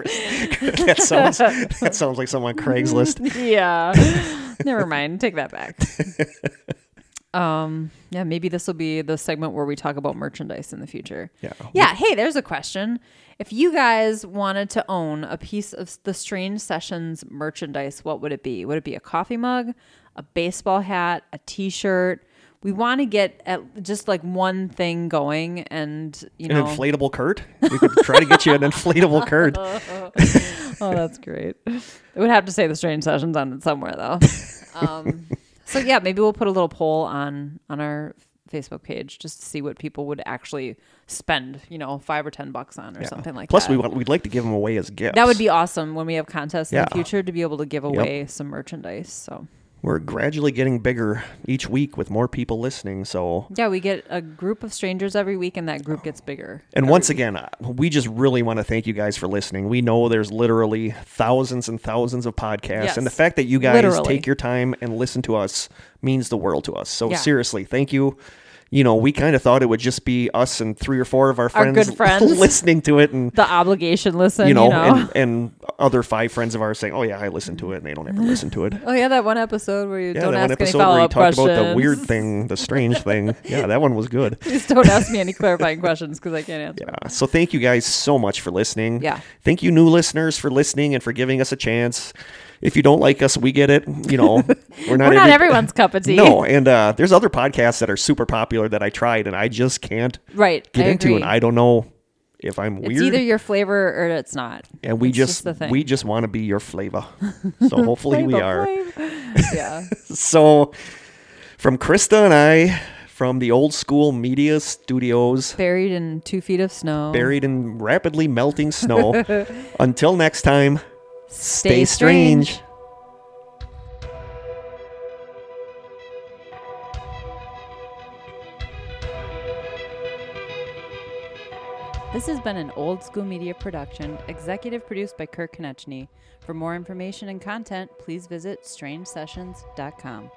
that sounds that sounds like someone on Craigslist. yeah. Never mind. Take that back. Um, yeah, maybe this will be the segment where we talk about merchandise in the future. Yeah. Yeah. Hey, there's a question. If you guys wanted to own a piece of the Strange Sessions merchandise, what would it be? Would it be a coffee mug, a baseball hat, a t-shirt? We want to get at just like one thing going and, you An know, inflatable Kurt. We could try to get you an inflatable Kurt. oh, that's great. It would have to say the strange sessions on it somewhere though. Um, so yeah, maybe we'll put a little poll on on our Facebook page just to see what people would actually spend, you know, five or ten bucks on or Yeah. something like that. Plus, we want we'd like to give them away as gifts. that would be awesome when we have contests in the future to be able to give away some merchandise. So We're gradually getting bigger each week with more people listening. So, yeah, we get a group of strangers every week, and that group gets bigger. and once week. again, uh, we just really want to thank you guys for listening. We know there's literally thousands and thousands of podcasts, Yes. and the fact that you guys Literally. take your time and listen to us means the world to us. So Yeah. seriously, thank you. You know, we kind of thought it would just be us and three or four of our Our friends, good friends. listening to it, and the obligation listen, you know, you know. And, and other five friends of ours saying, "Oh yeah, I listened to it," and they don't ever listen to it. oh yeah, that one episode where you Yeah, don't ask any follow up talked about the weird thing, the strange thing. Yeah, that one was good. Please don't ask me any clarifying questions because I can't answer. Yeah. So thank you guys so much for listening. Yeah. Thank you, new listeners, for listening and for giving us a chance. If you don't like us, we get it. You know, we're not, We're not every- everyone's cup of tea. No, and uh, there's other podcasts that are super popular that I tried and I just can't right. get I into, agree. and I don't know if I'm weird. it's either your flavor or it's not. and we It's just, thing. we just want to be your flavor. So hopefully we are. Yeah. So from Krista and I, from the old school media studios, Buried in two feet of snow. buried in rapidly melting snow. Until next time, Stay stay strange. This has been an old school media production, executive produced by Kirk Konechny. For more information and content, please visit strangesessions.com.